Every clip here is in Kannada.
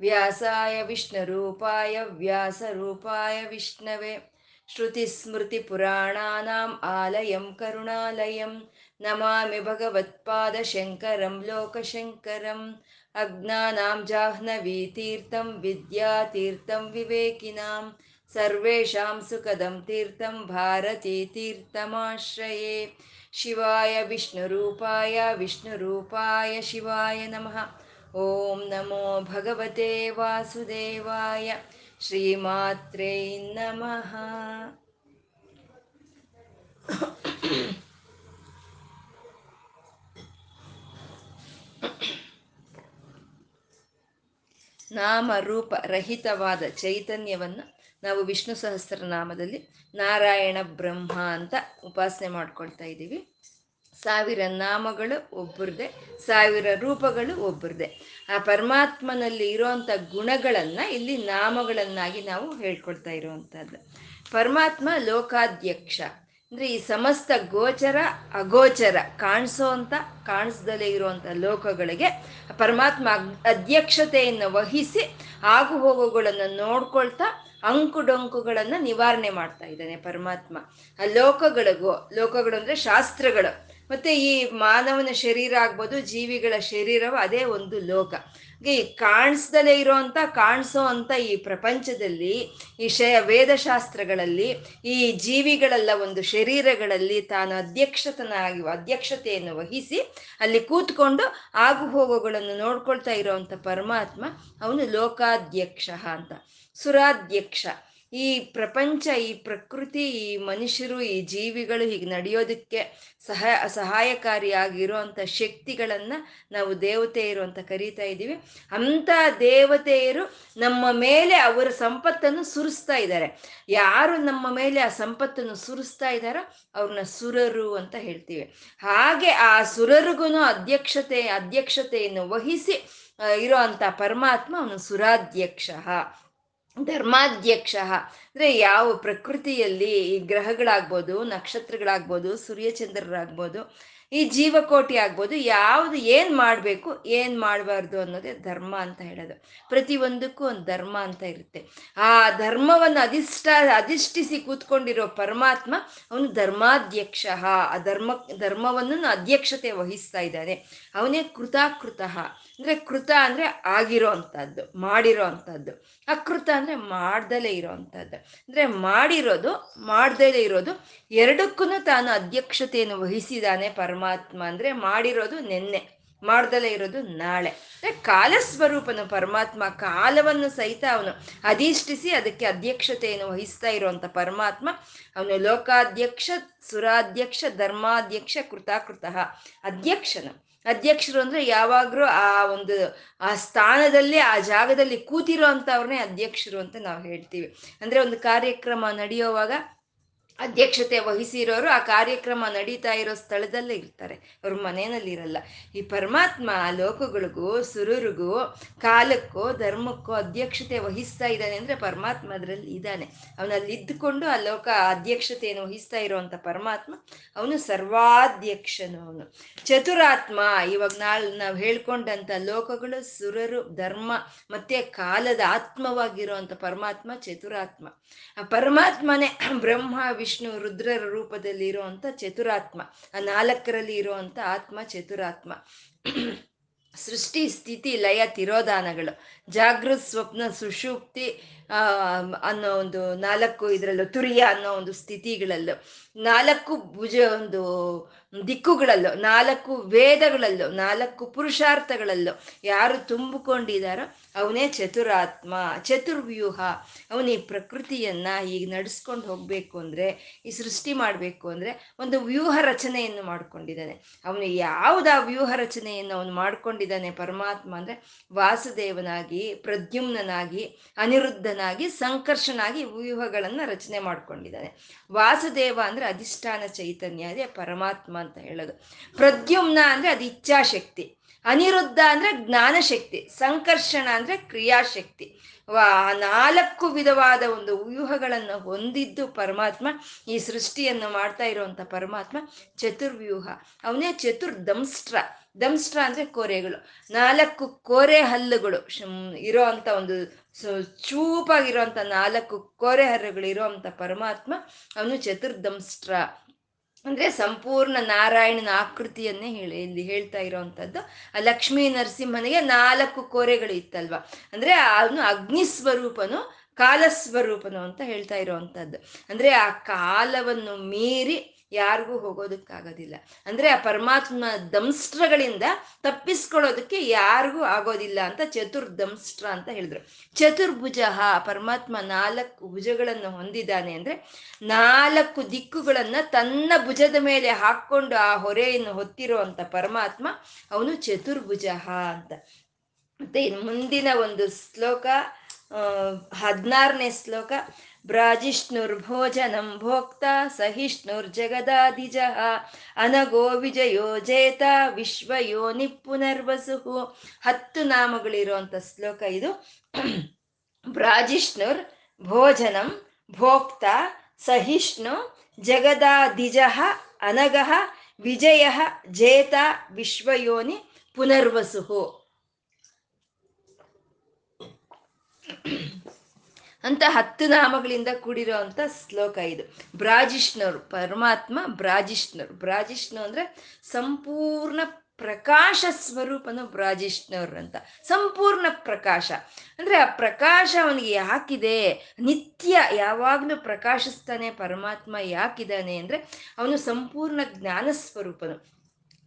ವ್ಯಾಸಾಯ ವಿಷ್ಣುರೂಪಾಯ ವ್ಯಾಸರೂಪಾಯ ವಿಷ್ಣವೆ श्रुतिस्मृतिपुराणानाम् आलयं करुणालयं नमामि भगवत्पादशङ्करं लोकशङ्करम् अज्ञानां जाह्नवीतीर्थं विद्यातीर्थं विवेकिनां सर्वेषां सुखदं तीर्थं भारतीतीर्थमाश्रये शिवाय विष्णुरूपाय विष्णुरूपाय शिवाय नमः ಓಂ ನಮೋ ಭಗವತೆ ವಾಸುದೇವಾಯ ಶ್ರೀಮಾತ್ರೇ ನಮಃ ನಾಮ ರೂಪ ರಹಿತವಾದ ಚೈತನ್ಯವನ್ನು ನಾವು ವಿಷ್ಣು ಸಹಸ್ರನಾಮದಲ್ಲಿ ನಾರಾಯಣ ಬ್ರಹ್ಮ ಅಂತ ಉಪಾಸನೆ ಮಾಡ್ಕೊಳ್ತಾ ಇದ್ದೀವಿ. ಸಾವಿರ ನಾಮಗಳು ಒಬ್ಬರದೇ, ಸಾವಿರ ರೂಪಗಳು ಒಬ್ಬರದೇ. ಆ ಪರಮಾತ್ಮನಲ್ಲಿ ಇರೋವಂಥ ಗುಣಗಳನ್ನು ಇಲ್ಲಿ ನಾಮಗಳನ್ನಾಗಿ ನಾವು ಹೇಳ್ಕೊಳ್ತಾ ಇರುವಂಥದ್ದು ಪರಮಾತ್ಮ ಲೋಕಾಧ್ಯಕ್ಷ. ಅಂದರೆ ಈ ಸಮಸ್ತ ಗೋಚರ, ಅಗೋಚರ ಕಾಣಿಸೋ ಅಂತ, ಕಾಣಿಸ್ದಲೇ ಇರುವಂಥ ಲೋಕಗಳಿಗೆ ಪರಮಾತ್ಮ ಅಧ್ಯಕ್ಷತೆಯನ್ನು ವಹಿಸಿ ಆಗು ಹೋಗುಗಳನ್ನು ನೋಡ್ಕೊಳ್ತಾ ಅಂಕುಡೊಂಕುಗಳನ್ನು ನಿವಾರಣೆ ಮಾಡ್ತಾ ಇದ್ದಾನೆ ಪರಮಾತ್ಮ. ಆ ಲೋಕಗಳಿಗೂ, ಲೋಕಗಳು ಅಂದರೆ ಶಾಸ್ತ್ರಗಳು ಮತ್ತೆ ಈ ಮಾನವನ ಶರೀರ ಆಗ್ಬೋದು, ಜೀವಿಗಳ ಶರೀರವು ಅದೇ ಒಂದು ಲೋಕ. ಈ ಕಾಣಿಸ್ದಲೇ ಇರೋವಂಥ ಕಾಣಿಸೋ ಅಂತ ಈ ಪ್ರಪಂಚದಲ್ಲಿ, ಈ ಶ, ವೇದಶಾಸ್ತ್ರಗಳಲ್ಲಿ, ಈ ಜೀವಿಗಳೆಲ್ಲ ಒಂದು ಶರೀರಗಳಲ್ಲಿ ತಾನು ಅಧ್ಯಕ್ಷತನಾಗಿ, ಅಧ್ಯಕ್ಷತೆಯನ್ನು ವಹಿಸಿ ಅಲ್ಲಿ ಕೂತ್ಕೊಂಡು ಆಗು ಹೋಗುಗಳನ್ನು ನೋಡ್ಕೊಳ್ತಾ ಇರೋವಂಥ ಪರಮಾತ್ಮ ಅವನು ಲೋಕಾಧ್ಯಕ್ಷ ಅಂತ, ಸುರಾಧ್ಯಕ್ಷ. ಈ ಪ್ರಪಂಚ, ಈ ಪ್ರಕೃತಿ, ಈ ಮನುಷ್ಯರು, ಈ ಜೀವಿಗಳು ಹೀಗೆ ನಡೆಯೋದಕ್ಕೆ ಸಹ ಸಹಾಯಕಾರಿಯಾಗಿರುವಂಥ ಶಕ್ತಿಗಳನ್ನು ನಾವು ದೇವತೆಯರು ಅಂತ ಕರೀತಾ ಇದ್ದೀವಿ. ಅಂಥ ದೇವತೆಯರು ನಮ್ಮ ಮೇಲೆ ಅವರ ಸಂಪತ್ತನ್ನು ಸುರಿಸ್ತಾ ಇದ್ದಾರೆ. ಯಾರು ನಮ್ಮ ಮೇಲೆ ಆ ಸಂಪತ್ತನ್ನು ಸುರಿಸ್ತಾ ಇದ್ದಾರೋ ಅವ್ರನ್ನ ಸುರರು ಅಂತ ಹೇಳ್ತೀವಿ. ಹಾಗೆ ಆ ಸುರರಿಗೂ ಅಧ್ಯಕ್ಷತೆ, ಅಧ್ಯಕ್ಷತೆಯನ್ನು ವಹಿಸಿ ಇರೋ ಅಂಥ ಪರಮಾತ್ಮ ಅವನು ಸುರಾಧ್ಯಕ್ಷ. ಧರ್ಮಾಧ್ಯಕ್ಷ. ಅಂದರೆ ಯಾವ ಪ್ರಕೃತಿಯಲ್ಲಿ ಈ ಗ್ರಹಗಳಾಗ್ಬೋದು, ನಕ್ಷತ್ರಗಳಾಗ್ಬೋದು, ಸೂರ್ಯಚಂದ್ರರಾಗ್ಬೋದು, ಈ ಜೀವಕೋಟಿ ಆಗ್ಬೋದು, ಯಾವುದು ಏನು ಮಾಡಬೇಕು, ಏನು ಮಾಡಬಾರ್ದು ಅನ್ನೋದೇ ಧರ್ಮ ಅಂತ ಹೇಳೋದು. ಪ್ರತಿಯೊಂದಕ್ಕೂ ಒಂದು ಧರ್ಮ ಅಂತ ಇರುತ್ತೆ. ಆ ಧರ್ಮವನ್ನು ಅಧಿಷ್ಠ, ಅಧಿಷ್ಠಿಸಿ ಕೂತ್ಕೊಂಡಿರೋ ಪರಮಾತ್ಮ, ಅವನು ಧರ್ಮಾಧ್ಯಕ್ಷ. ಆ ಧರ್ಮ, ಧರ್ಮವನ್ನು ಅಧ್ಯಕ್ಷತೆ ವಹಿಸ್ತಾ ಇದ್ದಾನೆ. ಅವನೇ ಕೃತಾಕೃತ. ಅಂದರೆ ಕೃತ ಅಂದರೆ ಆಗಿರೋ ಅಂಥದ್ದು, ಮಾಡಿರೋ ಅಂತದ್ದು ಅಕೃತ ಅಂದರೆ ಮಾಡ್ದಲೇ ಇರೋ ಅಂಥದ್ದು. ಅಂದರೆ ಮಾಡಿರೋದು, ಮಾಡ್ದಲೇ ಇರೋದು ಎರಡಕ್ಕೂ ತಾನು ಅಧ್ಯಕ್ಷತೆಯನ್ನು ವಹಿಸಿದಾನೆ ಪರಮಾತ್ಮ. ಅಂದರೆ ಮಾಡಿರೋದು ನೆನ್ನೆ, ಮಾಡ್ದಲೇ ಇರೋದು ನಾಳೆ. ಅಂದರೆ ಕಾಲಸ್ವರೂಪನು ಪರಮಾತ್ಮ, ಕಾಲವನ್ನು ಸಹಿತ ಅವನು ಅಧಿಷ್ಠಿಸಿ ಅದಕ್ಕೆ ಅಧ್ಯಕ್ಷತೆಯನ್ನು ವಹಿಸ್ತಾ ಇರುವಂಥ ಪರಮಾತ್ಮ. ಅವನು ಲೋಕಾಧ್ಯಕ್ಷ, ಸುರಾಧ್ಯಕ್ಷ, ಧರ್ಮಾಧ್ಯಕ್ಷ, ಕೃತಾಕೃತ ಅಧ್ಯಕ್ಷನು. ಅಧ್ಯಕ್ಷರು ಅಂದ್ರೆ ಯಾವಾಗ್ಲೂ ಆ ಒಂದು, ಆ ಸ್ಥಾನದಲ್ಲಿ, ಆ ಜಾಗದಲ್ಲಿ ಕೂತಿರೋ ಅಂತವ್ರನ್ನೇ ಅಧ್ಯಕ್ಷರು ಅಂತ ನಾವು ಹೇಳ್ತೀವಿ. ಅಂದ್ರೆ ಒಂದು ಕಾರ್ಯಕ್ರಮ ನಡೆಯುವಾಗ ಅಧ್ಯಕ್ಷತೆ ವಹಿಸಿರೋರು ಆ ಕಾರ್ಯಕ್ರಮ ನಡೀತಾ ಇರೋ ಸ್ಥಳದಲ್ಲೇ ಇರ್ತಾರೆ. ಅವ್ರ ಮನೆಯಲ್ಲಿ ಇರಲ್ಲ ಈ ಪರಮಾತ್ಮ ಲೋಕಗಳಿಗೂ, ಸುರರಿಗೂ, ಕಾಲಕ್ಕೋ, ಧರ್ಮಕ್ಕೋ ಅಧ್ಯಕ್ಷತೆ ವಹಿಸ್ತಾ ಇದ್ದಾನೆ ಅಂದರೆ ಪರಮಾತ್ಮ ಅದರಲ್ಲಿ ಇದ್ದಾನೆ. ಅವನಲ್ಲಿ ಇದ್ದುಕೊಂಡು ಆ ಲೋಕ ಅಧ್ಯಕ್ಷತೆಯನ್ನು ವಹಿಸ್ತಾ ಇರುವಂಥ ಪರಮಾತ್ಮ ಅವನು ಸರ್ವಾಧ್ಯಕ್ಷನು ಅವನು. ಚತುರಾತ್ಮ ಇವಾಗ ನಾಳೆ ನಾವು ಹೇಳ್ಕೊಂಡಂಥ ಲೋಕಗಳು, ಸುರರು, ಧರ್ಮ ಮತ್ತೆ ಕಾಲದ ಆತ್ಮವಾಗಿರುವಂಥ ಪರಮಾತ್ಮ ಚತುರಾತ್ಮ. ಆ ಪರಮಾತ್ಮನೇ ಬ್ರಹ್ಮ ವಿಷ್ಣು ರುದ್ರರ ರೂಪದಲ್ಲಿ ಇರುವಂತ ಚತುರಾತ್ಮ, ಆ ನಾಲ್ಕರಲ್ಲಿ ಇರುವಂತ ಆತ್ಮ ಚತುರಾತ್ಮ. ಸೃಷ್ಟಿ ಸ್ಥಿತಿ ಲಯ ತಿರೋಧಾನಗಳು, ಜಾಗೃತ್ ಸ್ವಪ್ನ ಸುಷುಪ್ತಿ ಅನ್ನೋ ಒಂದು ನಾಲ್ಕು ಇದರಲ್ಲೂ ತುರಿಯ ಅನ್ನೋ ಒಂದು ಸ್ಥಿತಿಗಳಲ್ಲೂ, ನಾಲ್ಕು ಭುಜ ಒಂದು ದಿಕ್ಕುಗಳಲ್ಲೋ, ನಾಲ್ಕು ವೇದಗಳಲ್ಲೋ, ನಾಲ್ಕು ಪುರುಷಾರ್ಥಗಳಲ್ಲೋ ಯಾರು ತುಂಬಿಕೊಂಡಿದಾರೋ ಅವನೇ ಚತುರಾತ್ಮ, ಚತುರ್ವ್ಯೂಹ. ಅವನ ಈ ಪ್ರಕೃತಿಯನ್ನ ಈಗ ನಡೆಸ್ಕೊಂಡು ಹೋಗ್ಬೇಕು ಅಂದ್ರೆ, ಈ ಸೃಷ್ಟಿ ಮಾಡಬೇಕು ಅಂದ್ರೆ ಒಂದು ವ್ಯೂಹ ರಚನೆಯನ್ನು ಮಾಡ್ಕೊಂಡಿದ್ದಾನೆ. ಅವನು ಯಾವ್ದು ವ್ಯೂಹ ರಚನೆಯನ್ನು ಅವನು ಮಾಡ್ಕೊಂಡಿದ್ದಾನೆ ಪರಮಾತ್ಮ ಅಂದ್ರೆ ವಾಸುದೇವನಾಗಿ ಪ್ರದ್ಯುಮ್ನಾಗಿ ಅನಿರುದ್ಧನಾಗಿ ಸಂಕರ್ಷನಾಗಿ ವ್ಯೂಹಗಳನ್ನ ರಚನೆ ಮಾಡ್ಕೊಂಡಿದ್ದಾನೆ. ವಾಸುದೇವ ಅಂದ್ರೆ ಅಧಿಷ್ಠಾನ ಚೈತನ್ಯ, ಅದೇ ಪರಮಾತ್ಮ ಅಂತ ಹೇಳೋದು. ಪ್ರದ್ಯುಮ್ನ ಅಂದ್ರೆ ಅದು ಇಚ್ಛಾಶಕ್ತಿ. ಅನಿರುದ್ಧ ಅಂದ್ರೆ ಜ್ಞಾನಶಕ್ತಿ. ಸಂಕರ್ಷಣ ಅಂದ್ರೆ ಕ್ರಿಯಾಶಕ್ತಿ. ನಾಲ್ಕು ವಿಧವಾದ ಒಂದು ವ್ಯೂಹಗಳನ್ನು ಹೊಂದಿದ್ದು ಪರಮಾತ್ಮ, ಈ ಸೃಷ್ಟಿಯನ್ನು ಮಾಡ್ತಾ ಇರುವಂತ ಪರಮಾತ್ಮ ಚತುರ್ವ್ಯೂಹ. ಅವನೇ ಚತುರ್ಧಂಸ್ಟ್ರ ದಂಸ್ಟ್ರ ಅಂದ್ರೆ ಕೋರೆಗಳು. ನಾಲ್ಕು ಕೋರೆ ಹಲ್ಲುಗಳು ಇರೋ ಅಂತ ಒಂದು ಚೂಪಾಗಿರುವಂತ ನಾಲ್ಕು ಕೋರೆ ಹಲ್ಲುಗಳು ಇರುವಂತ ಪರಮಾತ್ಮ ಅವನು ಚತುರ್ಧಂಸ್ಟ್ರ ಅಂದ್ರೆ ಸಂಪೂರ್ಣ ನಾರಾಯಣನ ಆಕೃತಿಯನ್ನೇ ಹೇಳಿ, ಇಲ್ಲಿ ಹೇಳ್ತಾ ಇರೋವಂಥದ್ದು. ಆ ಲಕ್ಷ್ಮೀ ನರಸಿಂಹನಿಗೆ ನಾಲ್ಕು ಕೋರೆಗಳು ಇತ್ತಲ್ವ? ಅಂದ್ರೆ ಅವನು ಅಗ್ನಿ ಸ್ವರೂಪನು ಕಾಲಸ್ವರೂಪನು ಅಂತ ಹೇಳ್ತಾ ಇರೋವಂಥದ್ದು. ಅಂದ್ರೆ ಆ ಕಾಲವನ್ನು ಮೀರಿ ಯಾರಿಗೂ ಹೋಗೋದಕ್ಕಾಗೋದಿಲ್ಲ. ಅಂದ್ರೆ ಆ ಪರಮಾತ್ಮ ದಂಸ್ಟ್ರಗಳಿಂದ ತಪ್ಪಿಸ್ಕೊಳ್ಳೋದಕ್ಕೆ ಯಾರಿಗೂ ಆಗೋದಿಲ್ಲ ಅಂತ ಚತುರ್ದಂಸ್ಟ್ರ ಅಂತ ಹೇಳಿದ್ರು. ಚತುರ್ಭುಜ ಪರಮಾತ್ಮ ನಾಲ್ಕು ಭುಜಗಳನ್ನು ಹೊಂದಿದ್ದಾನೆ ಅಂದ್ರೆ ನಾಲ್ಕು ದಿಕ್ಕುಗಳನ್ನ ತನ್ನ ಭುಜದ ಮೇಲೆ ಹಾಕೊಂಡು ಆ ಹೊರೆಯನ್ನು ಹೊತ್ತಿರೋ ಅಂತ ಪರಮಾತ್ಮ ಅವನು ಚತುರ್ಭುಜ ಅಂತ. ಮತ್ತೆ ಮುಂದಿನ ಒಂದು ಶ್ಲೋಕ ಹದಿನಾರನೇ ಶ್ಲೋಕ ಭ್ರಾಜಿಷ್ಣುರ್ಭೋಜನಂ ಭೋಕ್ತ ಸಹಿಷ್ಣುರ್ಜಗದಾದಿಜ ಅನಗೋ ವಿಜಯೋ ಜೇತ ವಿಶ್ವಯೋ ನಿಪ್ಪುನರ್ವಸುಹು. ಹತ್ತು ನಾಮಗಳಿರುವಂತ ಶ್ಲೋಕ ಇದು. ಭ್ರಾಜಿಷ್ಣುರ್ ಭೋಜನಂ ಭೋಕ್ತ ಸಹಿಷ್ಣು ಜಗದಾದಿಜ ಅನಗಃ ವಿಜಯ ಜೇತ ವಿಶ್ವಯೋನಿ ಪುನರ್ವಸು ಅಂತ ಹತ್ತು ನಾಮಗಳಿಂದ ಕೂಡಿರೋ ಅಂತ ಶ್ಲೋಕ ಇದು. ಬ್ರಾಜಿಷ್ಣರು, ಪರಮಾತ್ಮ ಬ್ರಾಜಿಷ್ಣರು. ಬ್ರಾಜಿಷ್ಣು ಅಂದ್ರೆ ಸಂಪೂರ್ಣ ಪ್ರಕಾಶ ಸ್ವರೂಪನು ಬ್ರಾಜಿಷ್ಣವ್ರು ಅಂತ ಸಂಪೂರ್ಣ ಪ್ರಕಾಶ. ಅಂದ್ರೆ ಆ ಪ್ರಕಾಶ ಅವನಿಗೆ ಯಾಕಿದೆ? ನಿತ್ಯ ಯಾವಾಗಲೂ ಪ್ರಕಾಶಿಸ್ತಾನೆ, ಪರಮಾತ್ಮ ಯಾಕಿದ್ದಾನೆ ಅಂದ್ರೆ ಅವನು ಸಂಪೂರ್ಣ ಜ್ಞಾನ ಸ್ವರೂಪನು.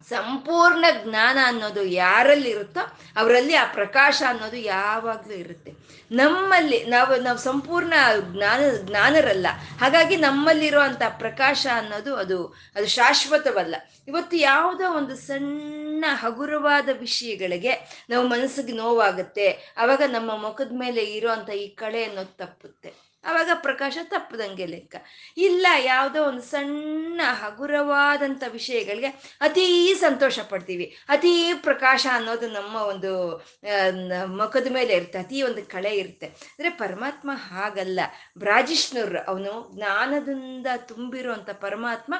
ಸಂಪೂರ್ಣ ಜ್ಞಾನ ಅನ್ನೋದು ಯಾರಲ್ಲಿ ಇರುತ್ತೋ ಅವರಲ್ಲಿ ಆ ಪ್ರಕಾಶ ಅನ್ನೋದು ಯಾವಾಗಲೂ ಇರುತ್ತೆ. ನಮ್ಮಲ್ಲಿ ನಾವು ನಾವು ಸಂಪೂರ್ಣ ಜ್ಞಾನ, ಜ್ಞಾನರಲ್ಲ. ಹಾಗಾಗಿ ನಮ್ಮಲ್ಲಿರೋ ಪ್ರಕಾಶ ಅನ್ನೋದು ಅದು ಅದು ಶಾಶ್ವತವಲ್ಲ. ಇವತ್ತು ಯಾವುದೋ ಒಂದು ಸಣ್ಣ ಹಗುರವಾದ ವಿಷಯಗಳಿಗೆ ನಾವು ಮನಸ್ಸಿಗೆ ನೋವಾಗುತ್ತೆ. ಆವಾಗ ನಮ್ಮ ಮುಖದ ಮೇಲೆ ಇರೋ ಈ ಕಳೆ ಅನ್ನೋದು ತಪ್ಪುತ್ತೆ. ಆವಾಗ ಪ್ರಕಾಶ ತಪ್ಪದಂಗೆ ಲೆಕ್ಕ. ಇಲ್ಲ, ಯಾವುದೋ ಒಂದು ಸಣ್ಣ ಹಗುರವಾದಂಥ ವಿಷಯಗಳಿಗೆ ಅತೀ ಸಂತೋಷ ಪಡ್ತೀವಿ. ಅತೀ ಪ್ರಕಾಶ ಅನ್ನೋದು ನಮ್ಮ ಒಂದು ಮುಖದ ಮೇಲೆ ಇರುತ್ತೆ. ಅತೀ ಒಂದು ಕಳೆ ಇರುತ್ತೆ. ಅಂದರೆ ಪರಮಾತ್ಮ ಹಾಗಲ್ಲ. ಬ್ರಾಜಿಷ್ಣುರ್ ಅವನು ಜ್ಞಾನದಿಂದ ತುಂಬಿರುವಂಥ ಪರಮಾತ್ಮ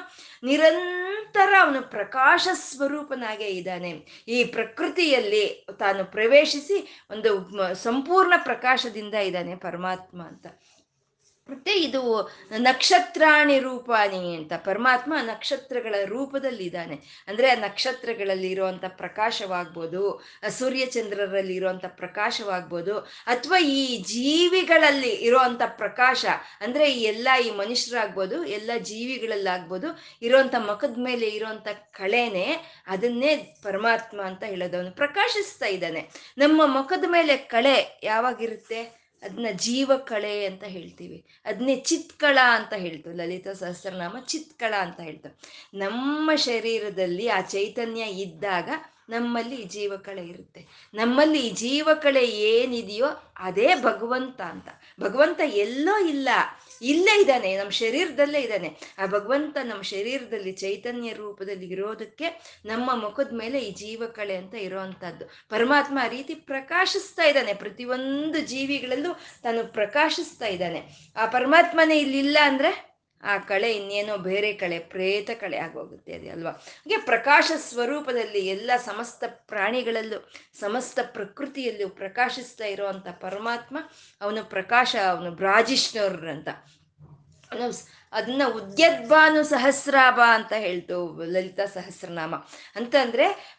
ನಿರಂತರ ಅವನು ಪ್ರಕಾಶ ಸ್ವರೂಪನಾಗೇ ಇದ್ದಾನೆ. ಈ ಪ್ರಕೃತಿಯಲ್ಲಿ ತಾನು ಪ್ರವೇಶಿಸಿ ಒಂದು ಸಂಪೂರ್ಣ ಪ್ರಕಾಶದಿಂದ ಇದ್ದಾನೆ ಪರಮಾತ್ಮ ಅಂತ. ಮತ್ತೆ ಇದು ನಕ್ಷತ್ರಾಣಿ ರೂಪಾಣಿ ಅಂತ, ಪರಮಾತ್ಮ ನಕ್ಷತ್ರಗಳ ರೂಪದಲ್ಲಿ ಇದ್ದಾನೆ ಅಂದ್ರೆ ಆ ನಕ್ಷತ್ರಗಳಲ್ಲಿ ಇರುವಂತ ಪ್ರಕಾಶವಾಗ್ಬೋದು ಸೂರ್ಯಚಂದ್ರರಲ್ಲಿ ಇರುವಂತ ಪ್ರಕಾಶವಾಗ್ಬೋದು, ಅಥವಾ ಈ ಜೀವಿಗಳಲ್ಲಿ ಇರುವಂತ ಪ್ರಕಾಶ, ಅಂದ್ರೆ ಎಲ್ಲ ಈ ಮನುಷ್ಯರಾಗ್ಬೋದು, ಎಲ್ಲ ಜೀವಿಗಳಲ್ಲಾಗ್ಬೋದು, ಇರುವಂತ ಮುಖದ ಮೇಲೆ ಇರುವಂತ ಕಳೆನೆ ಅದನ್ನೇ ಪರಮಾತ್ಮ ಅಂತ ಹೇಳೋದು ಅವನು ಪ್ರಕಾಶಿಸ್ತಾ ಇದ್ದಾನೆ. ನಮ್ಮ ಮುಖದ ಮೇಲೆ ಕಳೆ ಯಾವಾಗಿರುತ್ತೆ? ಅದನ್ನ ಜೀವಕಳೆ ಅಂತ ಹೇಳ್ತೀವಿ. ಅದನ್ನೇ ಚಿತ್ಕಳ ಅಂತ ಹೇಳ್ತು ಲಲಿತಾ ಸಹಸ್ರನಾಮ ಚಿತ್ಕಳ ಅಂತ ಹೇಳ್ತು ನಮ್ಮ ಶರೀರದಲ್ಲಿ ಆ ಚೈತನ್ಯ ಇದ್ದಾಗ ನಮ್ಮಲ್ಲಿ ಜೀವಕಳೆ ಇರುತ್ತೆ. ನಮ್ಮಲ್ಲಿ ಜೀವಕಳೆ ಏನಿದೆಯೋ ಅದೇ ಭಗವಂತ ಅಂತ. ಭಗವಂತ ಎಲ್ಲೋ ಇಲ್ಲ. ಇಲ್ಲೇ ಇದ್ದಾನೆ, ನಮ್ಮ ಶರೀರದಲ್ಲೇ ಇದ್ದಾನೆ. ಆ ಭಗವಂತ ನಮ್ಮ ಶರೀರದಲ್ಲಿ ಚೈತನ್ಯ ರೂಪದಲ್ಲಿ ಇರೋದಕ್ಕೆ ನಮ್ಮ ಮುಖದ ಮೇಲೆ ಈ ಜೀವಕಳೆ ಅಂತ ಇರೋವಂಥದ್ದು. ಪರಮಾತ್ಮ ಆ ರೀತಿ ಪ್ರಕಾಶಿಸ್ತಾ ಇದ್ದಾನೆ, ಪ್ರತಿಯೊಂದು ಜೀವಿಗಳಲ್ಲೂ ತಾನು ಪ್ರಕಾಶಿಸ್ತಾ ಇದ್ದಾನೆ. ಆ ಪರಮಾತ್ಮನೇ ಇಲ್ಲಿಲ್ಲ ಅಂದ್ರೆ ಆ ಕಳೆ ಇನ್ನೇನೋ ಬೇರೆ ಕಳೆ, ಪ್ರೇತ ಕಳೆ ಆಗೋಗುತ್ತೆ ಅದೇ ಅಲ್ವಾ? ಹಾಗೆ ಪ್ರಕಾಶ ಸ್ವರೂಪದಲ್ಲಿ ಎಲ್ಲ ಸಮಸ್ತ ಪ್ರಾಣಿಗಳಲ್ಲೂ, ಸಮಸ್ತ ಪ್ರಕೃತಿಯಲ್ಲೂ ಪ್ರಕಾಶಿಸ್ತಾ ಇರುವಂತ ಪರಮಾತ್ಮ, ಅವನು ಪ್ರಕಾಶ, ಅವನು ಬ್ರಾಜಿಷ್ಣವ್ರ ಅಂತ. ಅದನ್ನ ಉದ್ಯದ್ಭಾನು ಸಹಸ್ರಾಭ ಅಂತ ಹೇಳ್ತು ಲಲಿತಾ ಸಹಸ್ರನಾಮ. ಅಂತಂದ್ರೆ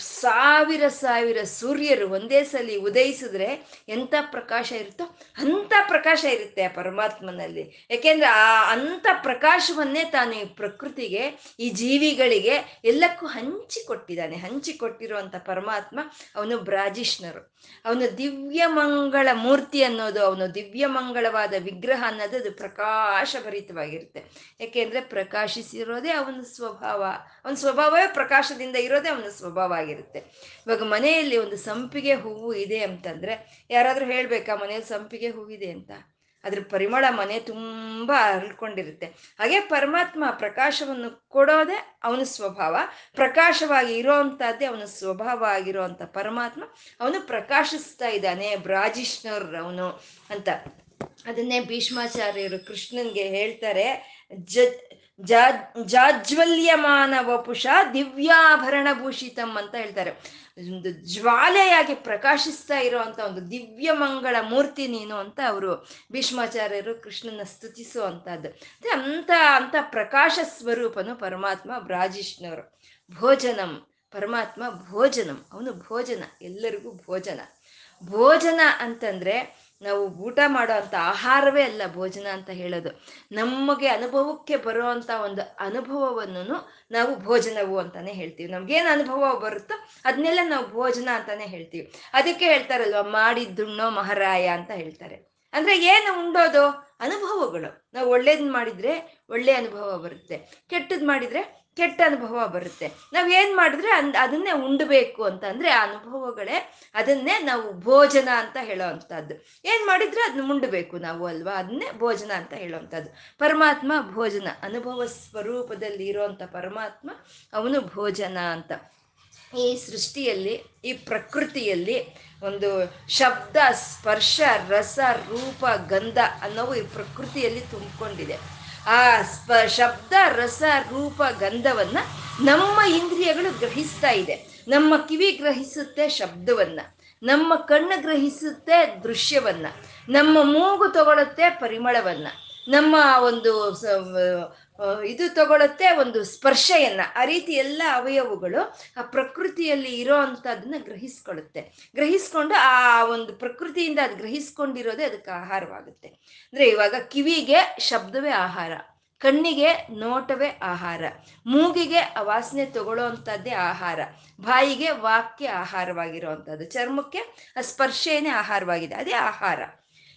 ಸಾವಿರ ಸಾವಿರ ಸೂರ್ಯರು ಒಂದೇ ಸಲ ಉದಯಿಸಿದ್ರೆ ಎಂಥ ಪ್ರಕಾಶ ಇರುತ್ತೋ ಅಂಥ ಪ್ರಕಾಶ ಇರುತ್ತೆ ಆ ಪರಮಾತ್ಮನಲ್ಲಿ. ಯಾಕೆಂದ್ರೆ ಆ ಅಂಥ ಪ್ರಕಾಶವನ್ನೇ ತಾನು ಈ ಪ್ರಕೃತಿಗೆ, ಈ ಜೀವಿಗಳಿಗೆ ಎಲ್ಲಕ್ಕೂ ಹಂಚಿ ಕೊಟ್ಟಿದ್ದಾನೆ. ಹಂಚಿ ಕೊಟ್ಟಿರುವಂಥ ಪರಮಾತ್ಮ ಅವನು ಬ್ರಾಜಿಷ್ಣರು. ಅವನು ದಿವ್ಯ ಮಂಗಳ ಮೂರ್ತಿ ಅನ್ನೋದು ಅವನು ದಿವ್ಯ ಮಂಗಳವಾದ ವಿಗ್ರಹ ಅನ್ನೋದು ಅದು ಪ್ರಕಾಶಭರಿತವಾಗಿರುತ್ತೆ. ಯಾಕೆಂದ್ರೆ ಪ್ರಕಾಶಿಸಿರೋದೇ ಅವನ ಸ್ವಭಾವ. ಅವನ ಸ್ವಭಾವವೇ ಪ್ರಕಾಶದಿಂದ ಇರೋದೇ ಅವನ ಸ್ವಭಾವ. ಆಗಿರುತ್ತೆ ಇವಾಗ ಮನೆಯಲ್ಲಿ ಒಂದು ಸಂಪಿಗೆ ಹೂವು ಇದೆ ಅಂತಂದ್ರೆ ಯಾರಾದ್ರೂ ಹೇಳ್ಬೇಕಾ, ಮನೆಯಲ್ಲಿ ಸಂಪಿಗೆ ಹೂವಿದೆ ಅಂತ? ಅದ್ರ ಪರಿಮಳ ಮನೆ ತುಂಬ ಅರಳ್ಕೊಂಡಿರುತ್ತೆ. ಹಾಗೆ ಪರಮಾತ್ಮ ಪ್ರಕಾಶವನ್ನು ಕೊಡೋದೇ ಅವನ ಸ್ವಭಾವ. ಪ್ರಕಾಶವಾಗಿ ಇರೋವಂಥದ್ದೇ ಅವನ ಸ್ವಭಾವ ಆಗಿರೋವಂಥ ಪರಮಾತ್ಮ ಅವನು ಪ್ರಕಾಶಿಸ್ತಾ ಇದ್ದಾನೆ ಬ್ರಾಜಿಷ್ಣರ್ ಅವನು ಅಂತ. ಅದನ್ನೇ ಭೀಷ್ಮಾಚಾರ್ಯರು ಕೃಷ್ಣನ್ಗೆ ಹೇಳ್ತಾರೆ, ಜ ಜಾಜ್ವಲ್ಯಮಾನ ವಪುಷ ದಿವ್ಯಾಭರಣ ಭೂಷಿತಂ ಅಂತ ಹೇಳ್ತಾರೆ. ಒಂದು ಜ್ವಾಲೆಯಾಗಿ ಪ್ರಕಾಶಿಸ್ತಾ ಇರುವಂತ ಒಂದು ದಿವ್ಯ ಮಂಗಳ ಮೂರ್ತಿ ನೀನು ಅಂತ ಅವರು ಭೀಷ್ಮಾಚಾರ್ಯರು ಕೃಷ್ಣನ ಸ್ತುತಿಸುವಂತಹದ್ದು. ಅಂತ ಅಂತ ಪ್ರಕಾಶ ಸ್ವರೂಪನು ಪರಮಾತ್ಮ ಬ್ರಾಜಿಷ್ಣವರು ಭೋಜನಂ, ಪರಮಾತ್ಮ ಭೋಜನಂ. ಅವನು ಭೋಜನ, ಎಲ್ಲರಿಗೂ ಭೋಜನ. ಭೋಜನ ಅಂತಂದ್ರೆ ನಾವು ಊಟ ಮಾಡೋ ಆಹಾರವೇ ಅಲ್ಲ ಭೋಜನ ಅಂತ ಹೇಳೋದು. ನಮಗೆ ಅನುಭವಕ್ಕೆ ಬರುವಂಥ ಒಂದು ಅನುಭವವನ್ನು ನಾವು ಭೋಜನವು ಅಂತಾನೆ ಹೇಳ್ತೀವಿ. ನಮ್ಗೇನು ಅನುಭವ ಬರುತ್ತೋ ಅದನ್ನೆಲ್ಲ ನಾವು ಭೋಜನ ಅಂತಾನೆ ಹೇಳ್ತೀವಿ. ಅದಕ್ಕೆ ಹೇಳ್ತಾರಲ್ವ, ಮಾಡಿದ್ದುಣ್ಣೋ ಮಹಾರಾಯ ಅಂತ ಹೇಳ್ತಾರೆ. ಅಂದ್ರೆ ಏನು ಉಂಡೋದು? ಅನುಭವಗಳು. ನಾವು ಒಳ್ಳೇದ್ ಮಾಡಿದ್ರೆ ಒಳ್ಳೆ ಅನುಭವ ಬರುತ್ತೆ. ಕೆಟ್ಟದ್ ಮಾಡಿದ್ರೆ ಕೆಟ್ಟ ಅನುಭವ ಬರುತ್ತೆ. ನಾವು ಏನ್ ಮಾಡಿದ್ರೆ ಅನ್, ಅದನ್ನೇ ಉಂಡಬೇಕು ಅಂತ ಅಂದ್ರೆ ಆ ಅನುಭವಗಳೇ ಅದನ್ನೇ ನಾವು ಭೋಜನ ಅಂತ ಹೇಳೋ ಅಂಥದ್ದು ಏನ್ ಮಾಡಿದ್ರೆ ಅದನ್ನ ಮುಂಡಬೇಕು ನಾವು ಅಲ್ವಾ? ಅದನ್ನೇ ಭೋಜನ ಅಂತ ಹೇಳೋವಂಥದ್ದು. ಪರಮಾತ್ಮ ಭೋಜನ, ಅನುಭವ ಸ್ವರೂಪದಲ್ಲಿ ಇರುವಂತ ಪರಮಾತ್ಮ ಅವನು ಭೋಜನ ಅಂತ. ಈ ಸೃಷ್ಟಿಯಲ್ಲಿ, ಈ ಪ್ರಕೃತಿಯಲ್ಲಿ ಒಂದು ಶಬ್ದ, ಸ್ಪರ್ಶ, ರಸ, ರೂಪ, ಗಂಧ ಅನ್ನೋವು ಈ ಪ್ರಕೃತಿಯಲ್ಲಿ ತುಂಬಿಕೊಂಡಿದೆ. ಆ ಸ್ಪ ಶಬ್ದ, ರಸ, ರೂಪ, ಗಂಧವನ್ನ ನಮ್ಮ ಇಂದ್ರಿಯಗಳು ಗ್ರಹಿಸ್ತಾ ಇದೆ. ನಮ್ಮ ಕಿವಿ ಗ್ರಹಿಸುತ್ತೆ ಶಬ್ದವನ್ನ. ನಮ್ಮ ಕಣ್ಣು ಗ್ರಹಿಸುತ್ತೆ ದೃಶ್ಯವನ್ನ. ನಮ್ಮ ಮೂಗು ತಗೊಳುತ್ತೆ ಪರಿಮಳವನ್ನ. ನಮ್ಮ ಒಂದು ಇದು ತಗೊಳುತ್ತೆ ಒಂದು ಸ್ಪರ್ಶೆಯನ್ನ. ಆ ರೀತಿ ಎಲ್ಲ ಅವಯವಗಳು ಆ ಪ್ರಕೃತಿಯಲ್ಲಿ ಇರೋ ಅಂತದನ್ನ ಗ್ರಹಿಸ್ಕೊಳ್ಳುತ್ತೆ ಗ್ರಹಿಸ್ಕೊಂಡು ಆ ಒಂದು ಪ್ರಕೃತಿಯಿಂದ ಅದು ಗ್ರಹಿಸ್ಕೊಂಡಿರೋದೇ ಅದಕ್ಕೆ ಆಹಾರವಾಗುತ್ತೆ. ಅಂದ್ರೆ ಇವಾಗ ಕಿವಿಗೆ ಶಬ್ದವೇ ಆಹಾರ, ಕಣ್ಣಿಗೆ ನೋಟವೇ ಆಹಾರ, ಮೂಗಿಗೆ ಆ ವಾಸನೆ ತಗೊಳ್ಳೋ ಅಂಥದ್ದೇ ಆಹಾರ, ಬಾಯಿಗೆ ವಾಕ್ಯ ಆಹಾರವಾಗಿರುವಂಥದ್ದು ಚರ್ಮಕ್ಕೆ ಸ್ಪರ್ಶೇನೆ ಆಹಾರವಾಗಿದೆ, ಅದೇ ಆಹಾರ.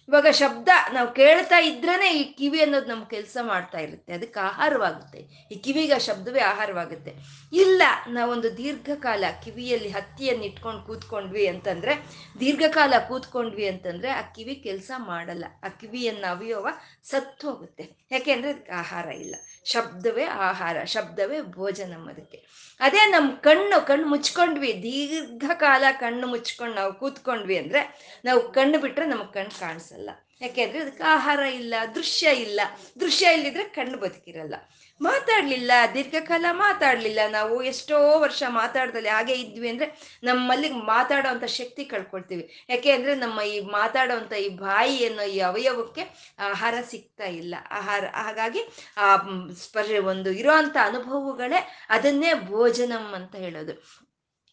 ಇವಾಗ ಶಬ್ದ ನಾವು ಕೇಳ್ತಾ ಇದ್ರೇನೆ ಈ ಕಿವಿ ಅನ್ನೋದು ನಮ್ ಕೆಲಸ ಮಾಡ್ತಾ ಇರುತ್ತೆ. ಅದಕ್ಕೆ ಆಹಾರವಾಗುತ್ತೆ. ಈ ಕಿವಿಗೆ ಆ ಶಬ್ದವೇ ಆಹಾರವಾಗುತ್ತೆ. ಇಲ್ಲ, ನಾವೊಂದು ದೀರ್ಘಕಾಲ ಕಿವಿಯಲ್ಲಿ ಹತ್ತಿಯನ್ನು ಇಟ್ಕೊಂಡು ಕೂತ್ಕೊಂಡ್ವಿ ಅಂತಂದ್ರೆ, ದೀರ್ಘಕಾಲ ಕೂತ್ಕೊಂಡ್ವಿ ಅಂತಂದ್ರೆ ಆ ಕಿವಿ ಕೆಲಸ ಮಾಡಲ್ಲ. ಆ ಕಿವಿಯನ್ನ ಅವಿಯೋವ ಸತ್ತು ಹೋಗುತ್ತೆ ಯಾಕೆಂದ್ರೆ ಆಹಾರ ಇಲ್ಲ. ಶಬ್ದವೇ ಆಹಾರ, ಶಬ್ದವೇ ಭೋಜನ ಅದಕ್ಕೆ ಅದೇ ನಮ್ಮ ಕಣ್ಣು ಕಣ್ಣು ಮುಚ್ಕೊಂಡ್ವಿ. ದೀರ್ಘಕಾಲ ಕಣ್ಣು ಮುಚ್ಕೊಂಡು ನಾವು ಕೂತ್ಕೊಂಡ್ವಿ ಅಂದ್ರೆ, ನಾವು ಕಣ್ಣು ಬಿಟ್ರೆ ನಮಗೆ ಕಣ್ಣು ಕಾಣಿಸಲ್ಲ. ಯಾಕೆಂದ್ರೆ ಅದಕ್ಕೆ ಆಹಾರ ಇಲ್ಲ, ದೃಶ್ಯ ಇಲ್ಲ. ದೃಶ್ಯ ಇಲ್ಲಿದ್ರೆ ಕಣ್ಣು ಬದುಕಿರಲ್ಲ. ಮಾತಾಡ್ಲಿಲ್ಲ, ದೀರ್ಘಕಾಲ ಮಾತಾಡ್ಲಿಲ್ಲ. ನಾವು ಎಷ್ಟೋ ವರ್ಷ ಮಾತಾಡ್ದಲ್ಲಿ ಹಾಗೆ ಇದ್ವಿ ಅಂದ್ರೆ ನಮ್ಮಲ್ಲಿ ಮಾತಾಡೋ ಅಂತ ಶಕ್ತಿ ಕಳ್ಕೊಳ್ತೀವಿ. ಯಾಕೆ ಅಂದ್ರೆ ನಮ್ಮ ಈ ಮಾತಾಡೋಂಥ ಈ ಬಾಯಿ ಅನ್ನೋ ಈ ಅವಯವಕ್ಕೆ ಆಹಾರ ಸಿಗ್ತಾ ಇಲ್ಲ. ಆಹಾರ, ಹಾಗಾಗಿ ಆ ಸ್ಪರ್ಶ, ಒಂದು ಇರೋಂಥ ಅನುಭವಗಳೇ ಅದನ್ನೇ ಭೋಜನಂ ಅಂತ ಹೇಳೋದು.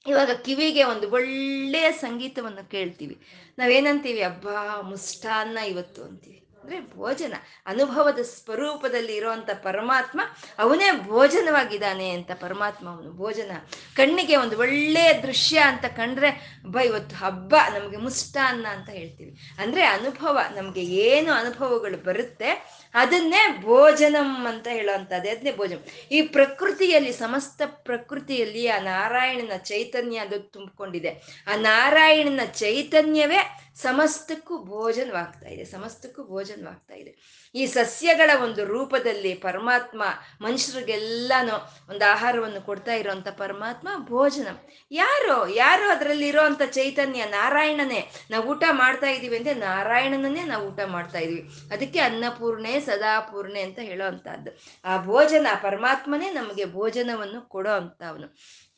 ಇವಾಗ ಕಿವಿಗೆ ಒಂದು ಒಳ್ಳೆಯ ಸಂಗೀತವನ್ನು ಕೇಳ್ತೀವಿ. ನಾವೇನಂತೀವಿ ಹಬ್ಬ ಮುಷ್ಟಾನ್ನ ಇವತ್ತು ಅಂತೀವಿ. ಅಂದ್ರೆ ಭೋಜನ, ಅನುಭವದ ಸ್ವರೂಪದಲ್ಲಿ ಇರುವಂತ ಪರಮಾತ್ಮ ಅವನೇ ಭೋಜನವಾಗಿದ್ದಾನೆ ಅಂತ ಪರಮಾತ್ಮ ಅವನು. ಭೋಜನ, ಕಣ್ಣಿಗೆ ಒಂದು ಒಳ್ಳೆಯ ದೃಶ್ಯ ಅಂತ ಕಂಡ್ರೆ ಹಬ್ಬ ಇವತ್ತು ಹಬ್ಬ, ನಮಗೆ ಮುಷ್ಟಾನ್ನ ಅಂತ ಹೇಳ್ತೀವಿ. ಅಂದ್ರೆ ಅನುಭವ, ನಮಗೆ ಏನು ಅನುಭವಗಳು ಬರುತ್ತೆ ಅದನ್ನೇ ಭೋಜನಂ ಅಂತ ಹೇಳುವಂಥದ್ದು. ಅದನ್ನೇ ಭೋಜನ? ಈ ಪ್ರಕೃತಿಯಲ್ಲಿ, ಸಮಸ್ತ ಪ್ರಕೃತಿಯಲ್ಲಿ ಆ ನಾರಾಯಣನ ಚೈತನ್ಯ ಅದು ತುಂಬಿಕೊಂಡಿದೆ. ಆ ನಾರಾಯಣನ ಚೈತನ್ಯವೇ ಸಮಸ್ತಕ್ಕೂ ಭೋಜನವಾಗ್ತಾ ಇದೆ. ಸಮಸ್ತಕ್ಕೂ ಭೋಜನವಾಗ್ತಾ ಇದೆ. ಈ ಸಸ್ಯಗಳ ಒಂದು ರೂಪದಲ್ಲಿ ಪರಮಾತ್ಮ ಮನುಷ್ಯರಿಗೆಲ್ಲಾನು ಒಂದು ಆಹಾರವನ್ನು ಕೊಡ್ತಾ ಇರುವಂತ ಪರಮಾತ್ಮ ಭೋಜನ. ಯಾರು ಯಾರು ಅದರಲ್ಲಿ ಇರೋಂಥ ಚೈತನ್ಯ ನಾರಾಯಣನೇ ನಾವು ಊಟ ಮಾಡ್ತಾ ಇದ್ದೀವಿ ಅಂದರೆ ನಾರಾಯಣನನ್ನೇ ನಾವು ಊಟ ಮಾಡ್ತಾ ಇದೀವಿ. ಅದಕ್ಕೆ ಅನ್ನಪೂರ್ಣೆ, ಸದಾಪೂರ್ಣೆ ಅಂತ ಹೇಳೋ ಅಂಥದ್ದು ಆ ಭೋಜನ ಪರಮಾತ್ಮನೇ ನಮಗೆ ಭೋಜನವನ್ನು ಕೊಡೋ ಅಂತವನು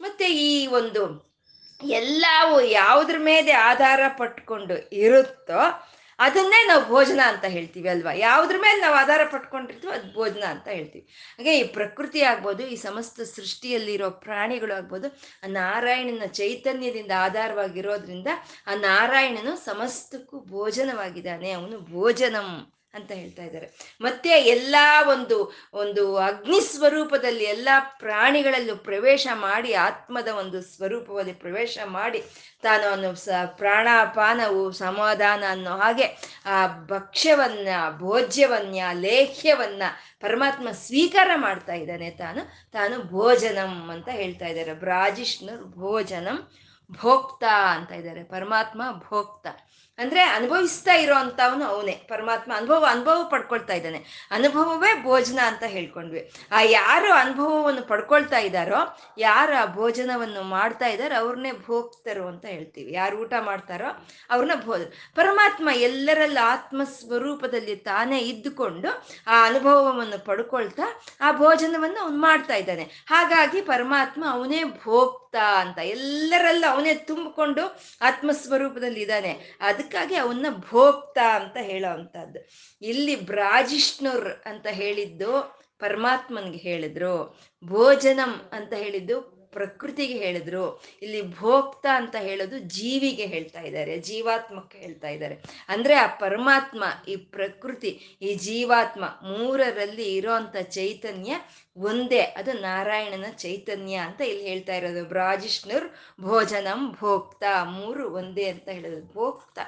ಮತ್ತೆ ಈ ಒಂದು ಎಲ್ಲವೂ ಯಾವುದ್ರ ಮೇಲೆ ಆಧಾರ ಪಟ್ಕೊಂಡು ಇರುತ್ತೋ ಅದನ್ನೇ ನಾವು ಭೋಜನ ಅಂತ ಹೇಳ್ತೀವಿ ಅಲ್ವಾ? ಯಾವುದ್ರ ಮೇಲೆ ನಾವು ಆಧಾರ ಪಟ್ಕೊಂಡಿರ್ತೀವಿ ಅದು ಭೋಜನ ಅಂತ ಹೇಳ್ತೀವಿ. ಹಾಗೆ ಈ ಪ್ರಕೃತಿ ಆಗ್ಬೋದು, ಈ ಸಮಸ್ತ ಸೃಷ್ಟಿಯಲ್ಲಿರೋ ಪ್ರಾಣಿಗಳು ಆಗ್ಬೋದು, ಆ ನಾರಾಯಣನ ಚೈತನ್ಯದಿಂದ ಆಧಾರವಾಗಿರೋದ್ರಿಂದ ಆ ನಾರಾಯಣನು ಸಮಸ್ತಕ್ಕೂ ಭೋಜನವಾಗಿದ್ದಾನೆ. ಅವನು ಭೋಜನಂ. ಅಂತ ಹೇಳ್ತಾ ಇದ್ದಾರೆ. ಮತ್ತೆ ಎಲ್ಲ ಒಂದು ಒಂದು ಅಗ್ನಿ ಸ್ವರೂಪದಲ್ಲಿ ಎಲ್ಲ ಪ್ರಾಣಿಗಳಲ್ಲೂ ಪ್ರವೇಶ ಮಾಡಿ, ಆತ್ಮದ ಒಂದು ಸ್ವರೂಪದಲ್ಲಿ ಪ್ರವೇಶ ಮಾಡಿ ತಾನು ಅವನು ಸ ಪ್ರಾಣಾಪಾನವು, ಸಮಾಧಾನ ಅನ್ನೋ ಹಾಗೆ ಆ ಭಕ್ಷ್ಯವನ್ನ, ಭೋಜ್ಯವನ್ನ ಲೇಖ್ಯವನ್ನ ಪರಮಾತ್ಮ ಸ್ವೀಕಾರ ಮಾಡ್ತಾ ಇದ್ದಾನೆ ತಾನು. ತಾನು ಭೋಜನಂ ಅಂತ ಹೇಳ್ತಾ ಇದ್ದಾರೆ. ಬ್ರಾಜಿಷ್ಣು ಭೋಜನಂ ಭೋಕ್ತ ಅಂತ ಇದ್ದಾರೆ. ಪರಮಾತ್ಮ ಭೋಕ್ತ. ಅಂದ್ರೆ ಅನುಭವಿಸ್ತಾ ಇರೋ ಅಂತವನು ಅವನೇ. ಪರಮಾತ್ಮ ಅನುಭವ ಅನುಭವ ಪಡ್ಕೊಳ್ತಾ ಇದ್ದಾನೆ. ಅನುಭವವೇ ಭೋಜನ ಅಂತ ಹೇಳ್ಕೊಂಡ್ವಿ. ಆ ಯಾರು ಅನುಭವವನ್ನು ಪಡ್ಕೊಳ್ತಾ ಇದ್ದಾರೋ, ಯಾರು ಆ ಭೋಜನವನ್ನು ಮಾಡ್ತಾ ಇದ್ದಾರೋ, ಅವ್ರನ್ನೇ ಭೋಗ್ತರು ಅಂತ ಹೇಳ್ತೀವಿ. ಯಾರು ಊಟ ಮಾಡ್ತಾರೋ, ಅವ್ರನ್ನ ಭೋಜ, ಪರಮಾತ್ಮ ಎಲ್ಲರಲ್ಲ ಆತ್ಮ ಸ್ವರೂಪದಲ್ಲಿ ತಾನೇ ಇದ್ದುಕೊಂಡು ಆ ಅನುಭವವನ್ನು ಪಡ್ಕೊಳ್ತಾ ಆ ಭೋಜನವನ್ನು ಅವ್ನು ಮಾಡ್ತಾ ಇದ್ದಾನೆ. ಹಾಗಾಗಿ ಪರಮಾತ್ಮ ಅವನೇ ಭೋಕ್ತ ಅಂತ ಎಲ್ಲರಲ್ಲ ಅವನೇ ತುಂಬಿಕೊಂಡು ಆತ್ಮಸ್ವರೂಪದಲ್ಲಿ ಇದ್ದಾನೆ ಅದಕ್ಕಾಗಿ ಅವನ್ನ ಭೋಕ್ತ ಅಂತ ಹೇಳೋ ಅಂಥದ್ದು ಇಲ್ಲಿ ಬ್ರಾಜಿಷ್ಣುರ್ ಅಂತ ಹೇಳಿದ್ದು ಪರಮಾತ್ಮನ್ಗೆ ಹೇಳಿದ್ರು. ಭೋಜನಂ ಅಂತ ಹೇಳಿದ್ದು ಪ್ರಕೃತಿಗೆ ಹೇಳಿದ್ರು, ಇಲ್ಲಿ ಭೋಕ್ತ ಅಂತ ಹೇಳೋದು ಜೀವಿಗೆ ಹೇಳ್ತಾ ಇದ್ದಾರೆ, ಜೀವಾತ್ಮಕ್ಕೆ ಹೇಳ್ತಾ ಇದ್ದಾರೆ. ಅಂದ್ರೆ ಆ ಪರಮಾತ್ಮ, ಈ ಪ್ರಕೃತಿ, ಈ ಜೀವಾತ್ಮ ಮೂರರಲ್ಲಿ ಇರೋಂಥ ಚೈತನ್ಯ ಒಂದೇ, ಅದು ನಾರಾಯಣನ ಚೈತನ್ಯ ಅಂತ ಇಲ್ಲಿ ಹೇಳ್ತಾ ಇರೋದು. ಬ್ರಾಜಿಷ್ಣುರ್ ಭೋಜನಂ ಭೋಕ್ತ, ಮೂರು ಒಂದೇ ಅಂತ ಹೇಳೋದು. ಭೋಕ್ತ,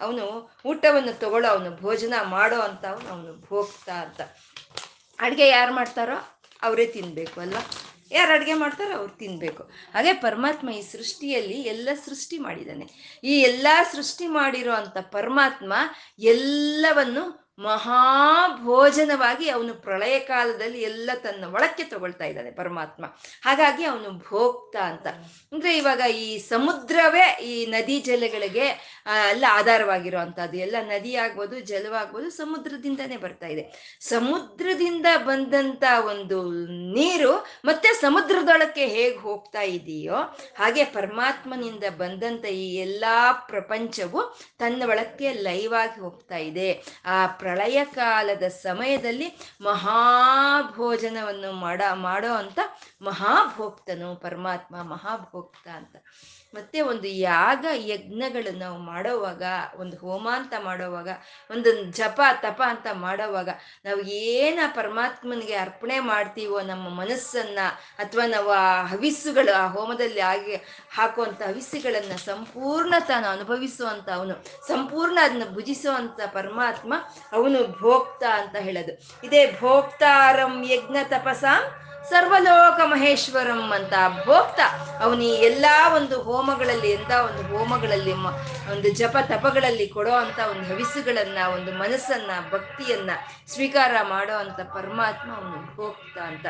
ಅವನು ಊಟವನ್ನು ತಗೊಳ್ಳೋ, ಅವನು ಭೋಜನ ಮಾಡೋ ಅಂತ ಅವನು ಅವನು ಭೋಕ್ತ ಅಂತ. ಅಡುಗೆ ಯಾರು ಮಾಡ್ತಾರೋ ಅವರೇ ತಿನ್ಬೇಕು ಅಲ್ವಾ? ಯಾರು ಅಡುಗೆ ಮಾಡ್ತಾರೋ ಅವ್ರು ತಿನ್ಬೇಕು. ಹಾಗೆ ಪರಮಾತ್ಮ ಈ ಸೃಷ್ಟಿಯಲ್ಲಿ ಎಲ್ಲ ಸೃಷ್ಟಿ ಮಾಡಿದ್ದಾನೆ. ಈ ಎಲ್ಲ ಸೃಷ್ಟಿ ಮಾಡಿರೋ ಅಂಥ ಪರಮಾತ್ಮ ಎಲ್ಲವನ್ನು ಮಹಾಭೋಜನವಾಗಿ ಅವನು ಪ್ರಳಯ ಕಾಲದಲ್ಲಿ ಎಲ್ಲ ತನ್ನ ಒಳಕ್ಕೆ ತಗೊಳ್ತಾ ಇದ್ದಾನೆ ಪರಮಾತ್ಮ. ಹಾಗಾಗಿ ಅವನು ಭೋಕ್ತ ಅಂತ. ಅಂದ್ರೆ ಇವಾಗ ಈ ಸಮುದ್ರವೇ ಈ ನದಿ ಜಲಗಳಿಗೆ ಎಲ್ಲ ಆಧಾರವಾಗಿರೋ ಅಂಥದ್ದು ಎಲ್ಲ ನದಿ ಆಗ್ಬೋದು, ಜಲವಾಗ್ಬೋದು, ಸಮುದ್ರದಿಂದನೇ ಬರ್ತಾ ಇದೆ. ಸಮುದ್ರದಿಂದ ಬಂದಂತ ಒಂದು ನೀರು ಮತ್ತೆ ಸಮುದ್ರದೊಳಕ್ಕೆ ಹೇಗೆ ಹೋಗ್ತಾ ಇದೆಯೋ ಹಾಗೆ ಪರಮಾತ್ಮನಿಂದ ಬಂದಂತ ಈ ಎಲ್ಲಾ ಪ್ರಪಂಚವು ತನ್ನ ಒಳಕ್ಕೆ ಲೈವ್ ಆಗಿ ಹೋಗ್ತಾ ಇದೆ. ಆ ಪ್ರಳಯ ಕಾಲದ ಸಮಯದಲ್ಲಿ ಮಹಾಭೋಜನವನ್ನು ಮಾಡ ಮಾಡೋ ಅಂತ ಮಹಾಭೋಕ್ತನು ಪರಮಾತ್ಮ ಮಹಾಭೋಕ್ತ ಅಂತ. ಮತ್ತೆ ಒಂದು ಯಾಗ ಯಜ್ಞಗಳು ನಾವು ಮಾಡೋವಾಗ, ಒಂದು ಹೋಮ ಅಂತ ಮಾಡೋವಾಗ, ಒಂದು ಜಪ, ತಪ ಅಂತ ಮಾಡೋವಾಗ, ನಾವು ಏನ ಪರಮಾತ್ಮನಿಗೆ ಅರ್ಪಣೆ ಮಾಡ್ತೀವೋ ನಮ್ಮ ಮನಸ್ಸನ್ನ ಅಥವಾ ನಾವು ಆ ಹವಿಸ್ಸುಗಳು, ಆ ಹೋಮದಲ್ಲಿ ಆಗಿ ಹಾಕುವಂಥ ಹವಿಸ್ಸುಗಳನ್ನ ಸಂಪೂರ್ಣ ತಾನು ಅನುಭವಿಸುವಂತ ಅವನು, ಸಂಪೂರ್ಣ ಅದನ್ನ ಭುಜಿಸುವಂತ ಪರಮಾತ್ಮ ಅವನು ಭೋಕ್ತ ಅಂತ ಹೇಳೋದು. ಇದೇ ಭೋಕ್ತಾರಂ ಯಜ್ಞ ತಪಸಾಂ ಸರ್ವಲೋಕ ಮಹೇಶ್ವರಂ ಅಂತ ಭೋಕ್ತ. ಅವನು ಈ ಎಲ್ಲಾ ಒಂದು ಹೋಮಗಳಲ್ಲಿ ಎಂತ ಒಂದು ಹೋಮಗಳಲ್ಲಿ ಒಂದು ಜಪ ತಪಗಳಲ್ಲಿ ಕೊಡೋ ಅಂತ ಒಂದು ಹವಿಸುಗಳನ್ನ, ಒಂದು ಮನಸ್ಸನ್ನ, ಭಕ್ತಿಯನ್ನ ಸ್ವೀಕಾರ ಮಾಡೋ ಅಂತ ಪರಮಾತ್ಮ ಅವನು ಭೋಕ್ತ ಅಂತ.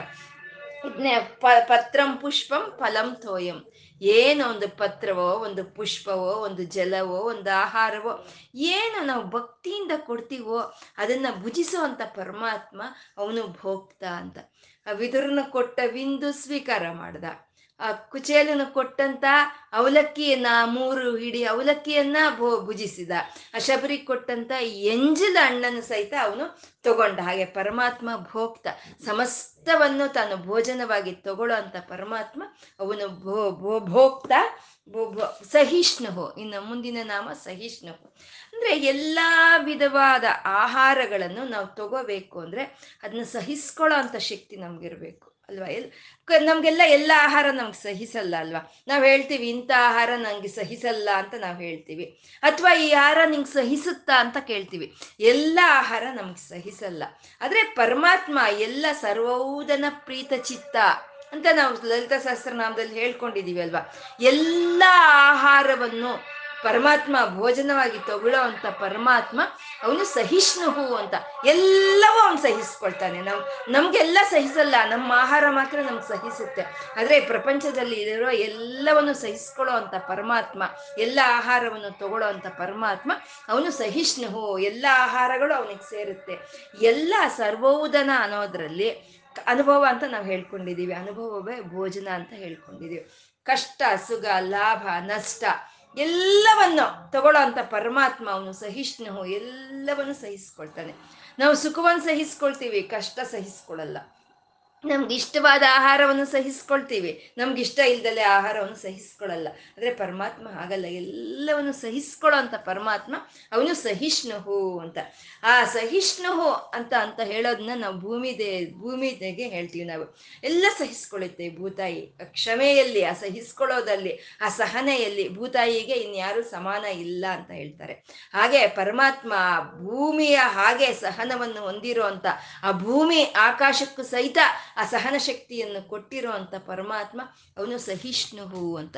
ಇದನ್ನೇ ಪ, ಪತ್ರಂ ಪುಷ್ಪಂ ಫಲಂ ತೋಯಂ. ಏನು ಒಂದು ಪತ್ರವೋ, ಒಂದು ಪುಷ್ಪವೋ, ಒಂದು ಜಲವೋ, ಒಂದು ಆಹಾರವೋ, ಏನು ನಾವು ಭಕ್ತಿಯಿಂದ ಕೊಡ್ತೀವೋ, ಅದನ್ನ ಅಂತ ಪರಮಾತ್ಮ ಅವನು ಭೋಕ್ತ ಅಂತ. ವಿದುರನ ಕೊಟ್ಟ ವಿಂದು ಸ್ವೀಕಾರ ಮಾಡ್ದ. ಆ ಕುಚೇಲನ ಕೊಟ್ಟಂತ ಅವಲಕ್ಕಿಯನ್ನ ಮೂರು ಹಿಡಿ ಅವಲಕ್ಕಿಯನ್ನ ಭೋ ಭುಜಿಸಿದ. ಆ ಶಬರಿ ಕೊಟ್ಟಂತ ಎಂಜಲ ಅಣ್ಣನ ಸಹಿತ ಅವನು ತಗೊಂಡ. ಹಾಗೆ ಪರಮಾತ್ಮ ಭೋಕ್ತ, ಸಮಸ್ತವನ್ನು ತಾನು ಭೋಜನವಾಗಿ ತಗೊಳ್ಳೋ ಅಂತ ಪರಮಾತ್ಮ ಅವನು ಭೋ ಭೋ ಭೋಕ್ತ ಸಹಿಷ್ಣು ಇನ್ನು ಮುಂದಿನ ನಾಮ ಸಹಿಷ್ಣು ಅಂದ್ರೆ ಎಲ್ಲಾ ವಿಧವಾದ ಆಹಾರಗಳನ್ನು ನಾವು ತಗೋಬೇಕು ಅಂದ್ರೆ ಅದನ್ನ ಸಹಿಸ್ಕೊಳ್ಳೋ ಅಂತ ಶಕ್ತಿ ನಮ್ಗಿರ್ಬೇಕು, ಅಲ್ವಾ? ಎಲ್ ನಮ್ಗೆಲ್ಲ ಎಲ್ಲ ಆಹಾರ ನಮ್ಗೆ ಸಹಿಸಲ್ಲ, ಅಲ್ವಾ? ನಾವು ಹೇಳ್ತೀವಿ, ಇಂಥ ಆಹಾರ ನಂಗೆ ಸಹಿಸಲ್ಲ ಅಂತ ನಾವು ಹೇಳ್ತೀವಿ. ಅಥವಾ ಈ ಆಹಾರ ನಿಂಗೆ ಸಹಿಸುತ್ತಾ ಅಂತ ಕೇಳ್ತೀವಿ. ಎಲ್ಲ ಆಹಾರ ನಮ್ಗೆ ಸಹಿಸಲ್ಲ. ಆದ್ರೆ ಪರಮಾತ್ಮ ಎಲ್ಲ ಸರ್ವೋದನ ಪ್ರೀತ ಚಿತ್ತ ಅಂತ ನಾವು ಲಲಿತಾ ಸಹಸ್ರನಾಮದಲ್ಲಿ ಹೇಳ್ಕೊಂಡಿದೀವಿ, ಅಲ್ವಾ? ಎಲ್ಲ ಆಹಾರವನ್ನು ಪರಮಾತ್ಮ ಭೋಜನವಾಗಿ ತಗೊಳ್ಳೋ ಅಂತ ಪರಮಾತ್ಮ ಅವನು ಸಹಿಷ್ಣುಹು ಅಂತ ಎಲ್ಲವೂ ಅವನು ಸಹಿಸ್ಕೊಳ್ತಾನೆ. ನಾವು ನಮ್ಗೆಲ್ಲ ಸಹಿಸಲ್ಲ, ನಮ್ಮ ಆಹಾರ ಮಾತ್ರ ನಮ್ಗೆ ಸಹಿಸುತ್ತೆ. ಆದ್ರೆ ಪ್ರಪಂಚದಲ್ಲಿ ಇರೋ ಎಲ್ಲವನ್ನು ಸಹಿಸ್ಕೊಳ್ಳೋ ಅಂತ ಪರಮಾತ್ಮ, ಎಲ್ಲ ಆಹಾರವನ್ನು ತಗೊಳ್ಳೋ ಅಂತ ಪರಮಾತ್ಮ ಅವನು ಸಹಿಷ್ಣುಹು, ಎಲ್ಲ ಆಹಾರಗಳು ಅವನಿಗೆ ಸೇರುತ್ತೆ. ಎಲ್ಲ ಸರ್ವೋದನ ಅನ್ನೋದ್ರಲ್ಲಿ ಅನುಭವ ಅಂತ ನಾವು ಹೇಳ್ಕೊಂಡಿದೀವಿ ಅನುಭವವೇ ಭೋಜನ ಅಂತ ಹೇಳ್ಕೊಂಡಿದೀವಿ ಕಷ್ಟ, ಸುಖ, ಲಾಭ, ನಷ್ಟ ಎಲ್ಲವನ್ನು ತಗೊಳ್ಳೋ ಅಂತ ಪರಮಾತ್ಮ ಅವನು ಸಹಿಷ್ಣು ಎಲ್ಲವನ್ನು ಸಹಿಸ್ಕೊಳ್ತಾನೆ. ನಾವು ಸುಖವನ್ನು ಸಹಿಸ್ಕೊಳ್ತೀವಿ ಕಷ್ಟ ಸಹಿಸ್ಕೊಳ್ಳಲ್ಲ ನಮ್ಗೆ ಇಷ್ಟವಾದ ಆಹಾರವನ್ನು ಸಹಿಸ್ಕೊಳ್ತೀವಿ. ನಮ್ಗೆ ಇಷ್ಟ ಇಲ್ದಲೆ ಆಹಾರವನ್ನು ಸಹಿಸ್ಕೊಳ್ಳಲ್ಲ ಆದರೆ ಪರಮಾತ್ಮ ಹಾಗಲ್ಲ. ಎಲ್ಲವನ್ನು ಸಹಿಸ್ಕೊಳ್ಳೋ ಅಂತ ಪರಮಾತ್ಮ ಅವನು ಸಹಿಷ್ಣುಹು ಅಂತ. ಆ ಸಹಿಷ್ಣುಹು ಅಂತ ಅಂತ ಹೇಳೋದನ್ನ ನಾವು ಭೂಮಿ ದೇ ಭೂಮಿಗೆ ಹೇಳ್ತೀವಿ ನಾವು. ಎಲ್ಲ ಸಹಿಸ್ಕೊಳ್ಳುತ್ತೆ ಭೂತಾಯಿ. ಕ್ಷಮೆಯಲ್ಲಿ, ಆ ಸಹಿಸ್ಕೊಳ್ಳೋದಲ್ಲಿ ಆ ಸಹನೆಯಲ್ಲಿ ಭೂತಾಯಿಗೆ ಇನ್ಯಾರು ಸಮಾನ ಇಲ್ಲ ಅಂತ ಹೇಳ್ತಾರೆ. ಹಾಗೆ ಪರಮಾತ್ಮ ಭೂಮಿಯ ಹಾಗೆ ಸಹನವನ್ನು ಹೊಂದಿರುವಂತ ಆ ಭೂಮಿ ಆಕಾಶಕ್ಕೂ ಸಹಿತ ಆ ಸಹನ ಶಕ್ತಿಯನ್ನು ಕೊಟ್ಟಿರೋ ಅಂತ ಪರಮಾತ್ಮ ಅವನು ಸಹಿಷ್ಣುಹು ಅಂತ.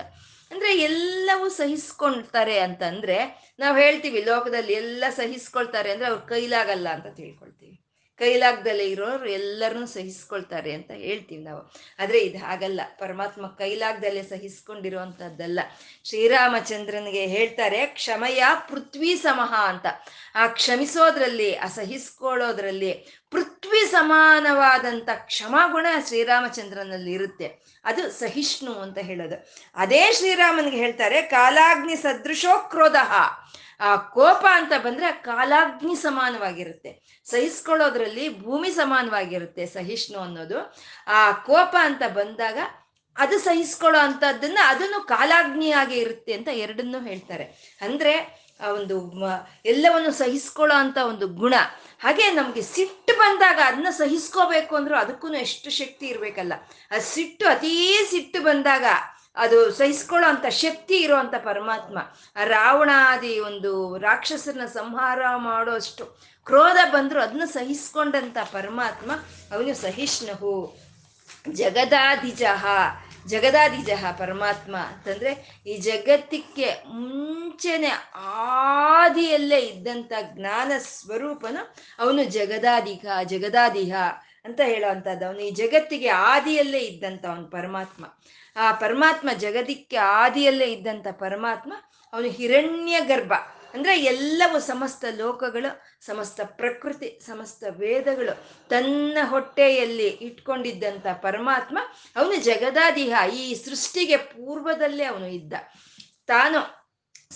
ಅಂದ್ರೆ ಎಲ್ಲವೂ ಸಹಿಸ್ಕೊಳ್ತಾರೆ ಅಂತಂದ್ರೆ ನಾವು ಹೇಳ್ತೀವಿ, ಲೋಕದಲ್ಲಿ ಎಲ್ಲ ಸಹಿಸ್ಕೊಳ್ತಾರೆ ಅಂದ್ರೆ ಅವ್ರ ಕೈಲಾಗಲ್ಲ ಅಂತ ತಿಳ್ಕೊಳ್ತೀವಿ. ಕೈಲಾಗ್ದಲ್ಲೇ ಇರೋರು ಎಲ್ಲರನ್ನೂ ಸಹಿಸ್ಕೊಳ್ತಾರೆ ಅಂತ ಹೇಳ್ತೀವಿ ನಾವು. ಆದ್ರೆ ಇದು ಹಾಗಲ್ಲ. ಪರಮಾತ್ಮ ಕೈಲಾಗ್ದಲ್ಲೇ ಸಹಿಸ್ಕೊಂಡಿರುವಂತದ್ದಲ್ಲ. ಶ್ರೀರಾಮಚಂದ್ರನಿಗೆ ಹೇಳ್ತಾರೆ, ಕ್ಷಮಯ ಪೃಥ್ವಿ ಸಮಹ ಅಂತ. ಆ ಕ್ಷಮಿಸೋದ್ರಲ್ಲಿ, ಆ ಸಹಿಸ್ಕೊಳ್ಳೋದ್ರಲ್ಲಿ ಪೃಥ್ವಿ ಸಮಾನವಾದಂಥ ಕ್ಷಮಾಗುಣ ಶ್ರೀರಾಮಚಂದ್ರನಲ್ಲಿ ಇರುತ್ತೆ. ಅದು ಸಹಿಷ್ಣು ಅಂತ ಹೇಳೋದು. ಅದೇ ಶ್ರೀರಾಮನಿಗೆ ಹೇಳ್ತಾರೆ, ಕಾಲಾಗ್ನಿ ಸದೃಶೋ ಕ್ರೋಧ ಆ ಕೋಪ ಅಂತ ಬಂದ್ರೆ ಆ ಕಾಲಾಗ್ನಿ ಸಮಾನವಾಗಿರುತ್ತೆ. ಸಹಿಸ್ಕೊಳ್ಳೋದ್ರಲ್ಲಿ ಭೂಮಿ ಸಮಾನವಾಗಿರುತ್ತೆ ಸಹಿಷ್ಣು ಅನ್ನೋದು. ಆ ಕೋಪ ಅಂತ ಬಂದಾಗ ಅದು ಸಹಿಸ್ಕೊಳ್ಳೋ ಅಂತದನ್ನ ಅದನ್ನು ಕಾಲಾಗ್ನಿಯಾಗಿ ಇರುತ್ತೆ ಅಂತ ಎರಡನ್ನೂ ಹೇಳ್ತಾರೆ. ಅಂದ್ರೆ ಆ ಒಂದು ಎಲ್ಲವನ್ನು ಸಹಿಸ್ಕೊಳ್ಳೋ ಅಂತ ಒಂದು ಗುಣ. ಹಾಗೆ ನಮ್ಗೆ ಸಿಟ್ಟು ಬಂದಾಗ ಅದನ್ನ ಸಹಿಸ್ಕೋಬೇಕು ಅಂದ್ರೂ ಅದಕ್ಕೂ ಎಷ್ಟು ಶಕ್ತಿ ಇರ್ಬೇಕಲ್ಲ. ಆ ಸಿಟ್ಟು, ಅತೀ ಸಿಟ್ಟು ಬಂದಾಗ ಅದು ಸಹಿಸ್ಕೊಳ್ಳೋ ಅಂತ ಶಕ್ತಿ ಇರುವಂತ ಪರಮಾತ್ಮ. ರಾವಣಾದಿ ಒಂದು ರಾಕ್ಷಸರನ್ನ ಸಂಹಾರ ಮಾಡೋಷ್ಟು ಕ್ರೋಧ ಬಂದ್ರು ಅದನ್ನ ಸಹಿಸ್ಕೊಂಡಂತ ಪರಮಾತ್ಮ ಅವನು ಸಹಿಷ್ಣುಹು. ಜಗದಾದಿಜಹ ಜಗದಾದಿಜಹ ಪರಮಾತ್ಮ ಅಂತಂದ್ರೆ ಈ ಜಗತ್ತಿಕ್ಕೆ ಮುಂಚೆನೆ ಆದಿಯಲ್ಲೇ ಇದ್ದಂತ ಜ್ಞಾನ ಸ್ವರೂಪನು ಅವನು ಜಗದಾದಿಗ ಜಗದಾದಿಹ. ಅಂತ ಹೇಳುವಂಥದ್ದು ಅವನು ಈ ಜಗತ್ತಿಗೆ ಆದಿಯಲ್ಲೇ ಇದ್ದಂತ ಅವನು ಪರಮಾತ್ಮ. ಆ ಪರಮಾತ್ಮ ಜಗದಿಕ್ಕೆ ಆದಿಯಲ್ಲೇ ಇದ್ದಂತ ಪರಮಾತ್ಮ ಅವನು ಹಿರಣ್ಯ ಗರ್ಭ ಅಂದ್ರೆ ಎಲ್ಲವೂ ಸಮಸ್ತ ಲೋಕಗಳು, ಸಮಸ್ತ ಪ್ರಕೃತಿ, ಸಮಸ್ತ ವೇದಗಳು ತನ್ನ ಹೊಟ್ಟೆಯಲ್ಲಿ ಇಟ್ಕೊಂಡಿದ್ದಂಥ ಪರಮಾತ್ಮ ಅವನು ಜಗದಾದಿಹ. ಈ ಸೃಷ್ಟಿಗೆ ಪೂರ್ವದಲ್ಲೇ ಅವನು ಇದ್ದ. ತಾನು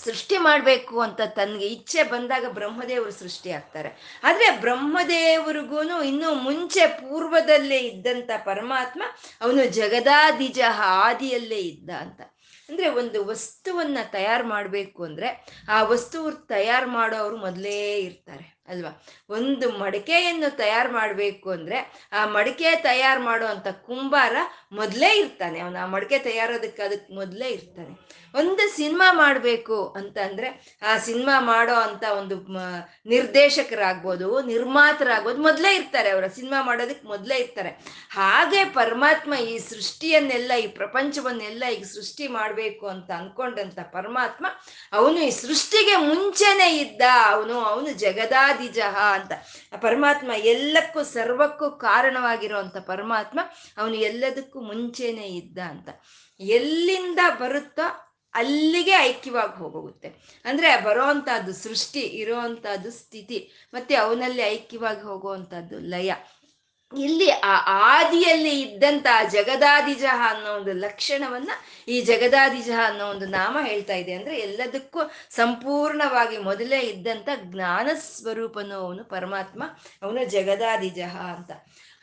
ಸೃಷ್ಟಿ ಮಾಡಬೇಕು ಅಂತ ತನಗೆ ಇಚ್ಛೆ ಬಂದಾಗ ಬ್ರಹ್ಮದೇವರು ಸೃಷ್ಟಿ ಆಗ್ತಾರೆ. ಆದರೆ ಬ್ರಹ್ಮದೇವರಿಗೂ ಇನ್ನೂ ಮುಂಚೆ ಪೂರ್ವದಲ್ಲೇ ಇದ್ದಂತ ಪರಮಾತ್ಮ ಅವನು ಜಗದಾದಿಜ ಆದಿಯಲ್ಲೇ ಇದ್ದ ಅಂತ. ಅಂದ್ರೆ ಒಂದು ವಸ್ತುವನ್ನ ತಯಾರು ಮಾಡಬೇಕು ಅಂದ್ರೆ ಆ ವಸ್ತು ತಯಾರು ಮಾಡೋರು ಮೊದಲೇ ಇರ್ತಾರೆ. ಅಲ್ವಾ? ಒಂದು ಮಡಿಕೆಯನ್ನು ತಯಾರು ಮಾಡಬೇಕು ಅಂದ್ರೆ ಆ ಮಡಿಕೆ ತಯಾರು ಮಾಡುವಂಥ ಕುಂಬಾರ ಮೊದಲೇ ಇರ್ತಾನೆ. ಅವನು ಆ ಮಡಿಕೆ ತಯಾರೋದಕ್ಕೆ ಅದಕ್ಕೆ ಮೊದಲೇ ಇರ್ತಾನೆ. ಒಂದು ಸಿನಿಮಾ ಮಾಡಬೇಕು ಅಂತ ಆ ಸಿನಿಮಾ ಮಾಡೋ ಅಂತ ಒಂದು ನಿರ್ದೇಶಕರಾಗ್ಬೋದು, ನಿರ್ಮಾತರಾಗ್ಬೋದು ಮೊದಲೇ ಇರ್ತಾರೆ ಅವರು. ಸಿನಿಮಾ ಮಾಡೋದಕ್ಕೆ ಮೊದಲೇ ಇರ್ತಾರೆ. ಹಾಗೆ ಪರಮಾತ್ಮ ಈ ಸೃಷ್ಟಿಯನ್ನೆಲ್ಲ, ಈ ಪ್ರಪಂಚವನ್ನೆಲ್ಲ ಈಗ ಸೃಷ್ಟಿ ಮಾಡಬೇಕು ಅಂತ ಅಂದ್ಕೊಂಡಂಥ ಪರಮಾತ್ಮ ಅವನು ಈ ಸೃಷ್ಟಿಗೆ ಮುಂಚೆನೆ ಇದ್ದ. ಅವನು ಅವನು ಜಗದಾದಿಜಹ ಅಂತ. ಪರಮಾತ್ಮ ಎಲ್ಲಕ್ಕೂ ಸರ್ವಕ್ಕೂ ಕಾರಣವಾಗಿರುವಂತ ಪರಮಾತ್ಮ ಅವನು ಎಲ್ಲದಕ್ಕೂ ಮುಂಚೆನೆ ಇದ್ದ ಅಂತ. ಎಲ್ಲಿಂದ ಬರುತ್ತೋ ಅಲ್ಲಿಗೆ ಐಕ್ಯವಾಗಿ ಹೋಗೋಗುತ್ತೆ. ಅಂದ್ರೆ ಬರೋವಂಥದ್ದು ಸೃಷ್ಟಿ ಇರೋವಂಥದ್ದು ಸ್ಥಿತಿ, ಮತ್ತೆ ಅವನಲ್ಲಿ ಐಕ್ಯವಾಗಿ ಹೋಗುವಂಥದ್ದು ಲಯ. ಇಲ್ಲಿ ಆ ಆದಿಯಲ್ಲಿ ಇದ್ದಂತ ಜಗದಾದಿಜಹ ಅನ್ನೋ ಒಂದು ಲಕ್ಷಣವನ್ನ ಈ ಜಗದಾದಿಜಹ ಅನ್ನೋ ಒಂದು ನಾಮ ಹೇಳ್ತಾ ಇದೆ. ಅಂದ್ರೆ ಎಲ್ಲದಕ್ಕೂ ಸಂಪೂರ್ಣವಾಗಿ ಮೊದಲೇ ಇದ್ದಂತ ಜ್ಞಾನ ಸ್ವರೂಪನು ಅವನು ಪರಮಾತ್ಮ, ಅವನು ಜಗದಾದಿಜಹ ಅಂತ.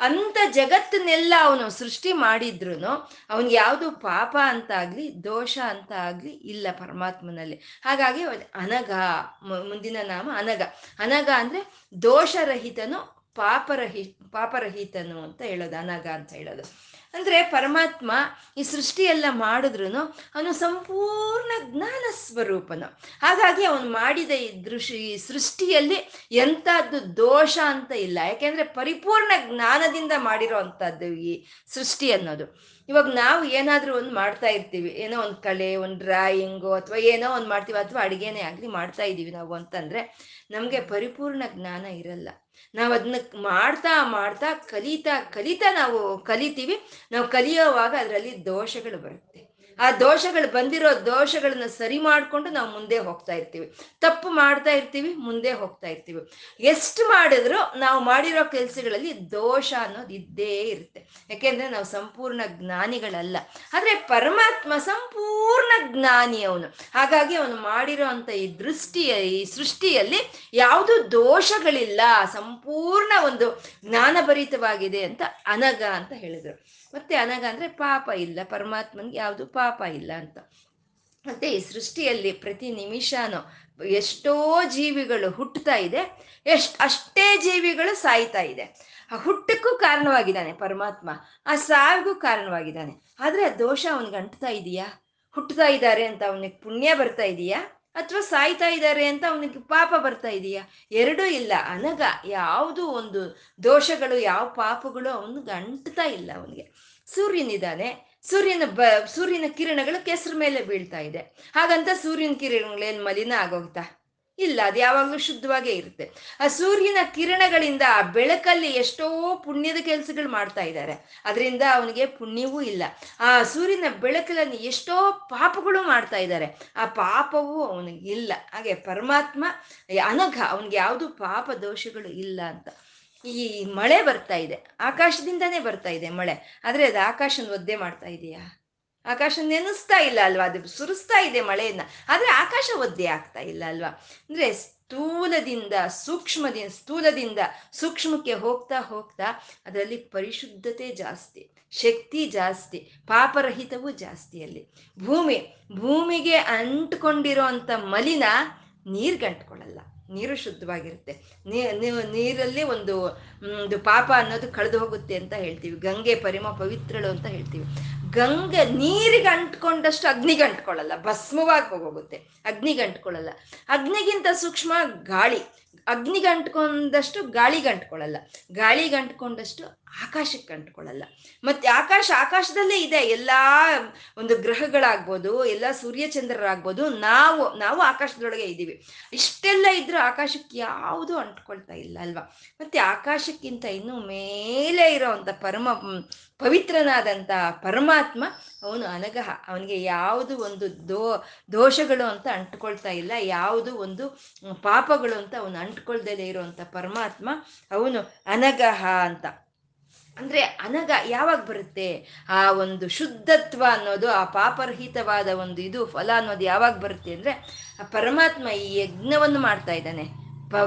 ಅಂತ ಜಗತ್ತನ್ನೆಲ್ಲ ಅವನು ಸೃಷ್ಟಿ ಮಾಡಿದ್ರು ಅವನಿಗೆ ಯಾವುದು ಪಾಪ ಅಂತ ಆಗ್ಲಿ ದೋಷ ಅಂತ ಆಗ್ಲಿ ಇಲ್ಲ ಪರಮಾತ್ಮನಲ್ಲಿ. ಹಾಗಾಗಿ ಅನಗ ಮುಂದಿನ ನಾಮ ಅನಗ ಅನಗ ಅಂದ್ರೆ ದೋಷರಹಿತನು ಪಾಪರಹಿ ಪಾಪರಹಿತನು ಅಂತ ಹೇಳೋದು ಅನಗ ಅಂತ ಹೇಳೋದು. ಅಂದ್ರೆ ಪರಮಾತ್ಮ ಈ ಸೃಷ್ಟಿಯೆಲ್ಲ ಮಾಡಿದ್ರು ಅವನು ಸಂಪೂರ್ಣ ಜ್ಞಾನ ಸ್ವರೂಪನು. ಹಾಗಾಗಿ ಅವನು ಮಾಡಿದ ಈ ದೃಶ್ಯ ಈ ಸೃಷ್ಟಿಯಲ್ಲಿ ಎಂಥದ್ದು ದೋಷ ಅಂತ ಇಲ್ಲ. ಯಾಕೆಂದ್ರೆ ಪರಿಪೂರ್ಣ ಜ್ಞಾನದಿಂದ ಮಾಡಿರೋ ಈ ಸೃಷ್ಟಿ ಅನ್ನೋದು. ಇವಾಗ ನಾವು ಏನಾದರೂ ಒಂದು ಮಾಡ್ತಾ ಇರ್ತೀವಿ. ಏನೋ ಒಂದು ಕಲೆ, ಒಂದು ಡ್ರಾಯಿಂಗು ಅಥವಾ ಏನೋ ಒಂದು ಮಾಡ್ತೀವಿ, ಅಥವಾ ಅಡುಗೆನೇ ಆಗಲಿ ಮಾಡ್ತಾ ಇದ್ದೀವಿ ನಾವು ಅಂತಂದರೆ ನಮಗೆ ಪರಿಪೂರ್ಣ ಜ್ಞಾನ ಇರಲ್ಲ. ನಾವು ಅದನ್ನ ಮಾಡ್ತಾ ಮಾಡ್ತಾ ಕಲಿತಾ ಕಲಿತಾ ನಾವು ಕಲಿತೀವಿ. ನಾವು ಕಲಿಯೋವಾಗ ಅದರಲ್ಲಿ ದೋಷಗಳು ಬರುತ್ತೆ. ಆ ದೋಷಗಳು ಬಂದಿರೋ ದೋಷಗಳನ್ನ ಸರಿ ಮಾಡಿಕೊಂಡು ನಾವು ಮುಂದೆ ಹೋಗ್ತಾ ಇರ್ತೀವಿ. ತಪ್ಪು ಮಾಡ್ತಾ ಇರ್ತೀವಿ, ಮುಂದೆ ಹೋಗ್ತಾ ಇರ್ತೀವಿ. ಎಷ್ಟು ಮಾಡಿದ್ರು ನಾವು ಮಾಡಿರೋ ಕೆಲಸಗಳಲ್ಲಿ ದೋಷ ಅನ್ನೋದು ಇದ್ದೇ ಇರುತ್ತೆ. ಯಾಕೆಂದ್ರೆ ನಾವು ಸಂಪೂರ್ಣ ಜ್ಞಾನಿಗಳಲ್ಲ. ಆದ್ರೆ ಪರಮಾತ್ಮ ಸಂಪೂರ್ಣ ಜ್ಞಾನಿ ಅವನು. ಹಾಗಾಗಿ ಅವನು ಮಾಡಿರೋ ಈ ದೃಷ್ಟಿಯ ಈ ಸೃಷ್ಟಿಯಲ್ಲಿ ಯಾವುದು ದೋಷಗಳಿಲ್ಲ. ಸಂಪೂರ್ಣ ಒಂದು ಜ್ಞಾನಭರಿತವಾಗಿದೆ ಅಂತ ಅನಗ ಅಂತ ಹೇಳಿದ್ರು. ಮತ್ತೆ ಅನಗ ಅಂದ್ರೆ ಪಾಪ ಇಲ್ಲ, ಪರಮಾತ್ಮನ್ಗೆ ಯಾವುದು ಪಾಪ ಇಲ್ಲ ಅಂತ. ಮತ್ತೆ ಈ ಸೃಷ್ಟಿಯಲ್ಲಿ ಪ್ರತಿ ನಿಮಿಷನೂ ಎಷ್ಟೋ ಜೀವಿಗಳು ಹುಟ್ಟುತ್ತಾ ಇದೆ, ಎಷ್ಟ್, ಅಷ್ಟೇ ಜೀವಿಗಳು ಸಾಯ್ತಾ ಇದೆ. ಆ ಹುಟ್ಟಕ್ಕೂ ಕಾರಣವಾಗಿದ್ದಾನೆ ಪರಮಾತ್ಮ, ಆ ಸಾವಿಗೂ ಕಾರಣವಾಗಿದ್ದಾನೆ. ಆದ್ರೆ ಆ ದೋಷ ಅವನಿಗೆ ಅಂಟ್ತಾ ಇದೆಯಾ? ಹುಟ್ಟುತ್ತಾ ಇದ್ದಾರೆ ಅಂತ ಅವನಿಗೆ ಪುಣ್ಯ ಬರ್ತಾ ಇದೆಯಾ? ಅಥವಾ ಸಾಯ್ತಾ ಇದ್ದಾರೆ ಅಂತ ಅವನಿಗೆ ಪಾಪ ಬರ್ತಾ ಇದೆಯಾ? ಎರಡೂ ಇಲ್ಲ. ಅನಗ ಯಾವುದು ಒಂದು ದೋಷಗಳು, ಯಾವ ಪಾಪಗಳು ಅವನಿಗೆ ಅಂಟ್ತಾ ಇಲ್ಲ ಅವನಿಗೆ. ಸೂರ್ಯನಿದ್ದಾನೆ. ಸೂರ್ಯನ ಬ, ಸೂರ್ಯನ ಕಿರಣಗಳು ಕೆಸರು ಮೇಲೆ ಬೀಳ್ತಾ ಇದೆ. ಹಾಗಂತ ಸೂರ್ಯನ ಕಿರಣಗಳೇನು ಮಲಿನ ಆಗೋಗ್ತಾ? ಇಲ್ಲ, ಅದು ಯಾವಾಗಲೂ ಶುದ್ಧವಾಗೇ ಇರುತ್ತೆ. ಆ ಸೂರ್ಯನ ಕಿರಣಗಳಿಂದ ಆ ಬೆಳಕಲ್ಲಿ ಎಷ್ಟೋ ಪುಣ್ಯದ ಕೆಲಸಗಳು ಮಾಡ್ತಾ ಇದ್ದಾರೆ. ಅದರಿಂದ ಅವನಿಗೆ ಪುಣ್ಯವೂ ಇಲ್ಲ. ಆ ಸೂರ್ಯನ ಬೆಳಕಲ್ಲಿ ಎಷ್ಟೋ ಪಾಪಗಳು ಮಾಡ್ತಾ ಇದ್ದಾರೆ. ಆ ಪಾಪವೂ ಅವನಿಗೆ ಇಲ್ಲ. ಹಾಗೆ ಪರಮಾತ್ಮ, ಅನಘ, ಅವನಿಗೆ ಯಾವುದು ಪಾಪ ದೋಷಗಳು ಇಲ್ಲ ಅಂತ. ಈ ಮಳೆ ಬರ್ತಾ ಇದೆ. ಆಕಾಶದಿಂದಾನೇ ಬರ್ತಾ ಇದೆ ಮಳೆ. ಆದರೆ ಅದು ಆಕಾಶನ ಒದ್ದೆ ಮಾಡ್ತಾ ಆಕಾಶ ನೆನೆಸ್ತಾ ಇಲ್ಲ ಅಲ್ವಾ? ಅದು ಸುರಿಸ್ತಾ ಇದೆ ಮಳೆಯನ್ನ. ಆದ್ರೆ ಆಕಾಶ ಒದ್ದೆ ಆಗ್ತಾ ಇಲ್ಲ ಅಲ್ವಾ? ಅಂದ್ರೆ ಸ್ಥೂಲದಿಂದ ಸೂಕ್ಷ್ಮದಿಂದ ಸ್ಥೂಲದಿಂದ ಸೂಕ್ಷ್ಮಕ್ಕೆ ಹೋಗ್ತಾ ಹೋಗ್ತಾ ಅದರಲ್ಲಿ ಪರಿಶುದ್ಧತೆ ಜಾಸ್ತಿ, ಶಕ್ತಿ ಜಾಸ್ತಿ, ಪಾಪರಹಿತವೂ ಜಾಸ್ತಿ ಅಲ್ಲಿ. ಭೂಮಿ, ಭೂಮಿಗೆ ಅಂಟ್ಕೊಂಡಿರೋ ಮಲಿನ ಮಲಿನ ನೀರ್ಗಂಟ್ಕೊಳ್ಳಲ್ಲ ನೀರು ಶುದ್ಧವಾಗಿರುತ್ತೆ. ನೀರಲ್ಲೇ ನೀರಲ್ಲಿ ಒಂದು ಒಂದು ಪಾಪ ಅನ್ನೋದು ಕಳೆದು ಹೋಗುತ್ತೆ ಅಂತ ಹೇಳ್ತೀವಿ. ಗಂಗೆ ಪರಿಮ ಪವಿತ್ರಳು ಅಂತ ಹೇಳ್ತೀವಿ. ಗಂಗೆ ನೀರಿಗೆ ಅಂಟ್ಕೊಂಡಷ್ಟು ಅಗ್ನಿಗೆ ಅಂಟ್ಕೊಳ್ಳಲ್ಲ, ಭಸ್ಮವಾಗಿ ಹೋಗೋಗುತ್ತೆ ಅಗ್ನಿಗೆ ಅಂಟ್ಕೊಳ್ಳಲ್ಲ. ಅಗ್ನಿಗಿಂತ ಸೂಕ್ಷ್ಮ ಗಾಳಿ, ಅಗ್ನಿಗೆ ಅಂಟ್ಕೊಂಡಷ್ಟು ಗಾಳಿಗೆ ಅಂಟ್ಕೊಳ್ಳಲ್ಲ, ಗಾಳಿಗೆ ಅಂಟ್ಕೊಂಡಷ್ಟು ಆಕಾಶಕ್ಕೆ ಅಂಟ್ಕೊಳ್ಳಲ್ಲ. ಮತ್ತೆ ಆಕಾಶ, ಆಕಾಶದಲ್ಲೇ ಇದೆ, ಎಲ್ಲ ಒಂದು ಗ್ರಹಗಳಾಗ್ಬೋದು, ಎಲ್ಲ ಸೂರ್ಯಚಂದ್ರರಾಗ್ಬೋದು, ನಾವು ನಾವು ಆಕಾಶದೊಳಗೆ ಇದ್ದೀವಿ. ಇಷ್ಟೆಲ್ಲ ಇದ್ರೂ ಆಕಾಶಕ್ಕೆ ಯಾವುದು ಅಂಟ್ಕೊಳ್ತಾ ಇಲ್ಲ ಅಲ್ವಾ? ಮತ್ತೆ ಆಕಾಶಕ್ಕಿಂತ ಇನ್ನೂ ಮೇಲೆ ಇರೋವಂಥ ಪರಮ ಪವಿತ್ರನಾದಂಥ ಪರಮಾತ್ಮ ಅವನು ಅನಗಹ. ಅವನಿಗೆ ಯಾವುದು ಒಂದು ದೋ, ದೋಷಗಳು ಅಂತ ಅಂಟ್ಕೊಳ್ತಾ ಇಲ್ಲ. ಯಾವುದು ಒಂದು ಪಾಪಗಳು ಅಂತ ಅವನು ಅಂಟ್ಕೊಳ್ದಲೇ ಇರುವಂತ ಪರಮಾತ್ಮ ಅವನು ಅನಗಹ ಅಂತ. ಅಂದ್ರೆ ಅನಗ ಯಾವಾಗ ಬರುತ್ತೆ? ಆ ಒಂದು ಶುದ್ಧತ್ವ ಅನ್ನೋದು, ಆ ಪಾಪರಹಿತವಾದ ಒಂದು ಇದು, ಫಲ ಅನ್ನೋದು ಯಾವಾಗ ಬರುತ್ತೆ ಅಂದ್ರೆ, ಆ ಪರಮಾತ್ಮ ಈ ಯಜ್ಞವನ್ನು ಮಾಡ್ತಾ ಇದ್ದಾನೆ.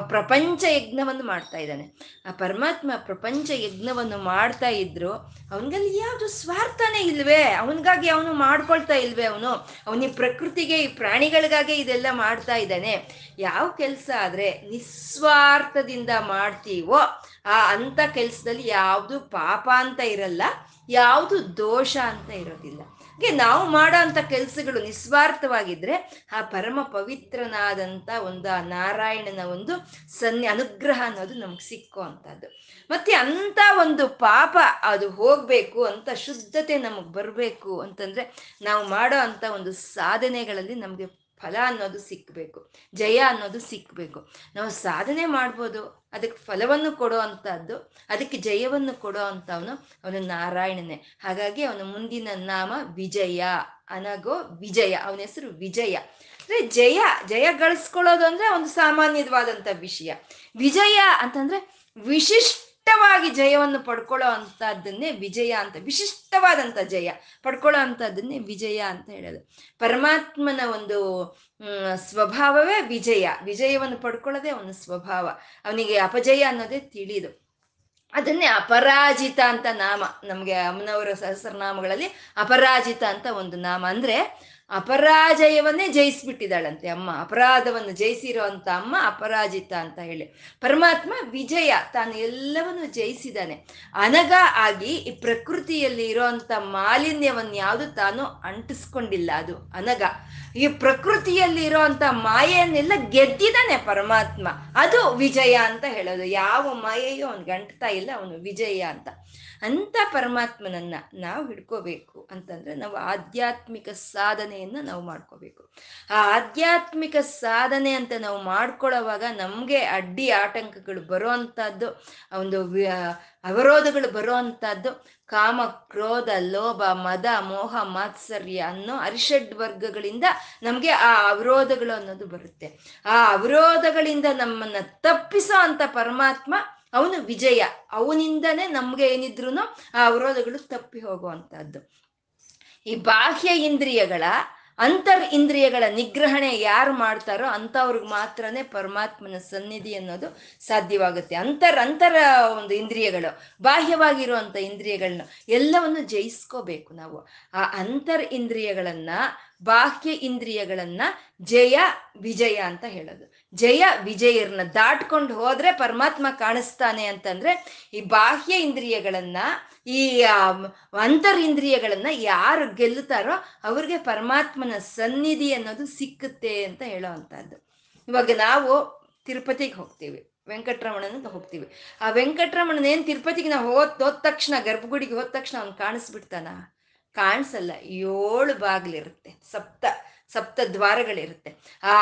ಪ್ರಪಂಚ ಯಜ್ಞವನ್ನು ಮಾಡ್ತಾ ಇದ್ದಾನೆ. ಆ ಪರಮಾತ್ಮ ಪ್ರಪಂಚ ಯಜ್ಞವನ್ನು ಮಾಡ್ತಾ ಇದ್ರು, ಅವನಿಗಲ್ಲಿ ಯಾವುದು ಸ್ವಾರ್ಥನೇ ಇಲ್ವೇ? ಅವನಿಗಾಗಿ ಅವನು ಮಾಡ್ಕೊಳ್ತಾ ಇಲ್ವೇ ಅವನು? ಅವನಿ ಪ್ರಕೃತಿಗೆ, ಈ ಪ್ರಾಣಿಗಳಿಗಾಗೆ ಇದೆಲ್ಲ ಮಾಡ್ತಾ ಇದ್ದಾನೆ. ಯಾವ ಕೆಲಸ ಆದ್ರೆ ನಿಸ್ವಾರ್ಥದಿಂದ ಮಾಡ್ತೀವೋ ಆ ಅಂತ ಕೆಲ್ಸದಲ್ಲಿ ಯಾವುದು ಪಾಪ ಅಂತ ಇರಲ್ಲ, ಯಾವುದು ದೋಷ ಅಂತ ಇರೋದಿಲ್ಲ. ಹಾಗೆ ನಾವು ಮಾಡೋ ಅಂಥ ಕೆಲಸಗಳು ನಿಸ್ವಾರ್ಥವಾಗಿದ್ದರೆ ಆ ಪರಮ ಪವಿತ್ರನಾದಂಥ ಒಂದು ಆ ನಾರಾಯಣನ ಒಂದು ಸನ್ನಿ ಅನುಗ್ರಹ ಅನ್ನೋದು ನಮ್ಗೆ ಸಿಕ್ಕೋ ಅಂಥದ್ದು ಮತ್ತೆ ಅಂಥ ಒಂದು ಪಾಪ ಅದು ಹೋಗಬೇಕು ಅಂತ ಶುದ್ಧತೆ ನಮಗೆ ಬರಬೇಕು ಅಂತಂದ್ರೆ ನಾವು ಮಾಡೋ ಅಂಥ ಒಂದು ಸಾಧನೆಗಳಲ್ಲಿ ನಮಗೆ ಫಲ ಅನ್ನೋದು ಸಿಕ್ಕಬೇಕು ಜಯ ಅನ್ನೋದು ಸಿಕ್ಕಬೇಕು ನಾವು ಸಾಧನೆ ಮಾಡ್ಬೋದು, ಅದಕ್ಕೆ ಫಲವನ್ನು ಕೊಡೋ ಅಂಥದ್ದು, ಅದಕ್ಕೆ ಜಯವನ್ನು ಕೊಡೋ ಅಂಥವನು ಅವನು ನಾರಾಯಣನೇ. ಹಾಗಾಗಿ ಅವನ ಮುಂದಿನ ನಾಮ ವಿಜಯ, ಅನಗೋ ವಿಜಯ, ಅವನ ಹೆಸರು ವಿಜಯ. ಅಂದ್ರೆ ಜಯ ಜಯ ಗಳಿಸ್ಕೊಳ್ಳೋದು ಅಂದ್ರೆ ಒಂದು ಸಾಮಾನ್ಯವಾದಂಥ ವಿಷಯ. ವಿಜಯ ಅಂತಂದ್ರೆ ವಿಶಿಷ್ಟವಾಗಿ ಜಯವನ್ನು ಪಡ್ಕೊಳ್ಳೋ ಅಂಥದ್ದನ್ನೇ ವಿಜಯ ಅಂತ ವಿಶಿಷ್ಟವಾದಂಥ ಜಯ ಪಡ್ಕೊಳ್ಳೋ ಅಂಥದ್ದನ್ನೇ ವಿಜಯ ಅಂತ ಹೇಳೋದು. ಪರಮಾತ್ಮನ ಒಂದು ಸ್ವಭಾವವೇ ವಿಜಯ. ವಿಜಯವನ್ನು ಪಡ್ಕೊಳ್ಳೋದೇ ಅವನ ಸ್ವಭಾವ. ಅವನಿಗೆ ಅಪಜಯ ಅನ್ನೋದೇ ತಿಳಿದು. ಅದನ್ನೇ ಅಪರಾಜಿತ ಅಂತ ನಾಮ. ನಮಗೆ ಅಮ್ಮನವರ ಸಹಸ್ರನಾಮಗಳಲ್ಲಿ ಅಪರಾಜಿತ ಅಂತ ಒಂದು ನಾಮ. ಅಂದ್ರೆ ಅಪರಾಜಯವನ್ನೇ ಜಯಿಸ್ಬಿಟ್ಟಿದ್ದಾಳಂತೆ ಅಮ್ಮ. ಅಪರಾಧವನ್ನು ಜಯಿಸಿರೋ ಅಂತ ಅಮ್ಮ ಅಪರಾಜಿತ ಅಂತ ಹೇಳಿ. ಪರಮಾತ್ಮ ವಿಜಯ, ತಾನು ಎಲ್ಲವನ್ನು ಜಯಿಸಿದಾನೆ ಅನಗ ಆಗಿ ಈ ಪ್ರಕೃತಿಯಲ್ಲಿ ಇರೋಂಥ ಮಾಲಿನ್ಯವನ್ನು ಯಾವುದು ತಾನು ಅಂಟಿಸ್ಕೊಂಡಿಲ್ಲ. ಅದು ಅನಗ ಈ ಪ್ರಕೃತಿಯಲ್ಲಿ ಇರೋಂಥ ಮಾಯೆಯನ್ನೆಲ್ಲ ಗೆದ್ದಿದ್ದಾನೆ ಪರಮಾತ್ಮ. ಅದು ವಿಜಯ ಅಂತ ಹೇಳೋದು. ಯಾವ ಮಾಯೆಯೂ ಅವನಿಗೆ ಅಂಟ್ತಾ ಇಲ್ಲ, ಅವನು ವಿಜಯ ಅಂತ. ಅಂತ ಪರಮಾತ್ಮನನ್ನ ನಾವು ಹಿಡ್ಕೋಬೇಕು ಅಂತಂದ್ರೆ ನಾವು ಆಧ್ಯಾತ್ಮಿಕ ಸಾಧನೆಯನ್ನ ನಾವು ಮಾಡ್ಕೋಬೇಕು. ಆ ಆಧ್ಯಾತ್ಮಿಕ ಸಾಧನೆ ಅಂತ ನಾವು ಮಾಡ್ಕೊಳ್ಳೋವಾಗ ನಮಗೆ ಅಡ್ಡಿ ಆಟಂಕಗಳು ಬರೋ ಅಂಥದ್ದು ಒಂದು ಅವರೋಧಗಳು ಬರೋ ಅಂಥದ್ದು ಕಾಮ, ಕ್ರೋಧ, ಲೋಭ, ಮದ, ಮೋಹ, ಮಾತ್ಸರ್ಯ ಅನ್ನೋ ಅರಿಷಡ್ ವರ್ಗಗಳಿಂದ ನಮಗೆ ಆ ಅವರೋಧಗಳು ಅನ್ನೋದು ಬರುತ್ತೆ. ಆ ಅವರೋಧಗಳಿಂದ ನಮ್ಮನ್ನ ತಪ್ಪಿಸೋ ಅಂತ ಪರಮಾತ್ಮ ಅವನು ವಿಜಯ. ಅವನಿಂದನೇ ನಮ್ಗೆ ಏನಿದ್ರು ಆ ಅವರೋಧಗಳು ತಪ್ಪಿ ಹೋಗುವಂತಹದ್ದು ಈ ಬಾಹ್ಯ ಇಂದ್ರಿಯಗಳ, ಅಂತರ್ ಇಂದ್ರಿಯಗಳ ನಿಗ್ರಹಣೆ ಯಾರು ಮಾಡ್ತಾರೋ ಅಂಥವ್ರಿಗೆ ಮಾತ್ರನೇ ಪರಮಾತ್ಮನ ಸನ್ನಿಧಿ ಅನ್ನೋದು ಸಾಧ್ಯವಾಗುತ್ತೆ. ಅಂತರ್, ಅಂತರ ಒಂದು ಇಂದ್ರಿಯಗಳು, ಬಾಹ್ಯವಾಗಿರುವಂಥ ಇಂದ್ರಿಯಗಳನ್ನ ಎಲ್ಲವನ್ನು ಜಯಿಸ್ಕೋಬೇಕು ನಾವು. ಆ ಅಂತರ್ ಇಂದ್ರಿಯಗಳನ್ನ, ಬಾಹ್ಯ ಇಂದ್ರಿಯಗಳನ್ನ ಜಯ, ವಿಜಯ ಅಂತ ಹೇಳೋದು. ಜಯ ವಿಜಯರನ್ನ ದಾಟ್ಕೊಂಡು ಹೋದ್ರೆ ಪರಮಾತ್ಮ ಕಾಣಿಸ್ತಾನೆ ಅಂತಂದ್ರೆ ಈ ಬಾಹ್ಯ ಇಂದ್ರಿಯಗಳನ್ನ, ಈ ಅಂತರ್ ಇಂದ್ರಿಯಗಳನ್ನ ಯಾರು ಗೆಲ್ಲುತ್ತಾರೋ ಅವ್ರಿಗೆ ಪರಮಾತ್ಮನ ಸನ್ನಿಧಿ ಅನ್ನೋದು ಸಿಕ್ಕುತ್ತೆ ಅಂತ ಹೇಳೋ ಇವಾಗ ನಾವು ತಿರುಪತಿಗೆ ಹೋಗ್ತೀವಿ, ವೆಂಕಟರಮಣನ ಹೋಗ್ತೀವಿ. ಆ ವೆಂಕಟರಮಣನ ಏನು ತಿರುಪತಿಗೆ ನಾವು ಹೋದ್, ಹೋದ ತಕ್ಷಣ, ಗರ್ಭಗುಡಿಗೆ ಹೋದ ತಕ್ಷಣ ಅವ್ನು ಕಾಣಿಸ್ಬಿಡ್ತಾನ? ಕಾಣಿಸಲ್ಲ, ಏಳು ಬಾಗಿಲಿರುತ್ತೆ, ಸಪ್ತ. ಸಪ್ತ ದ್ವಾರಗಳಿರುತ್ತೆ. ಆ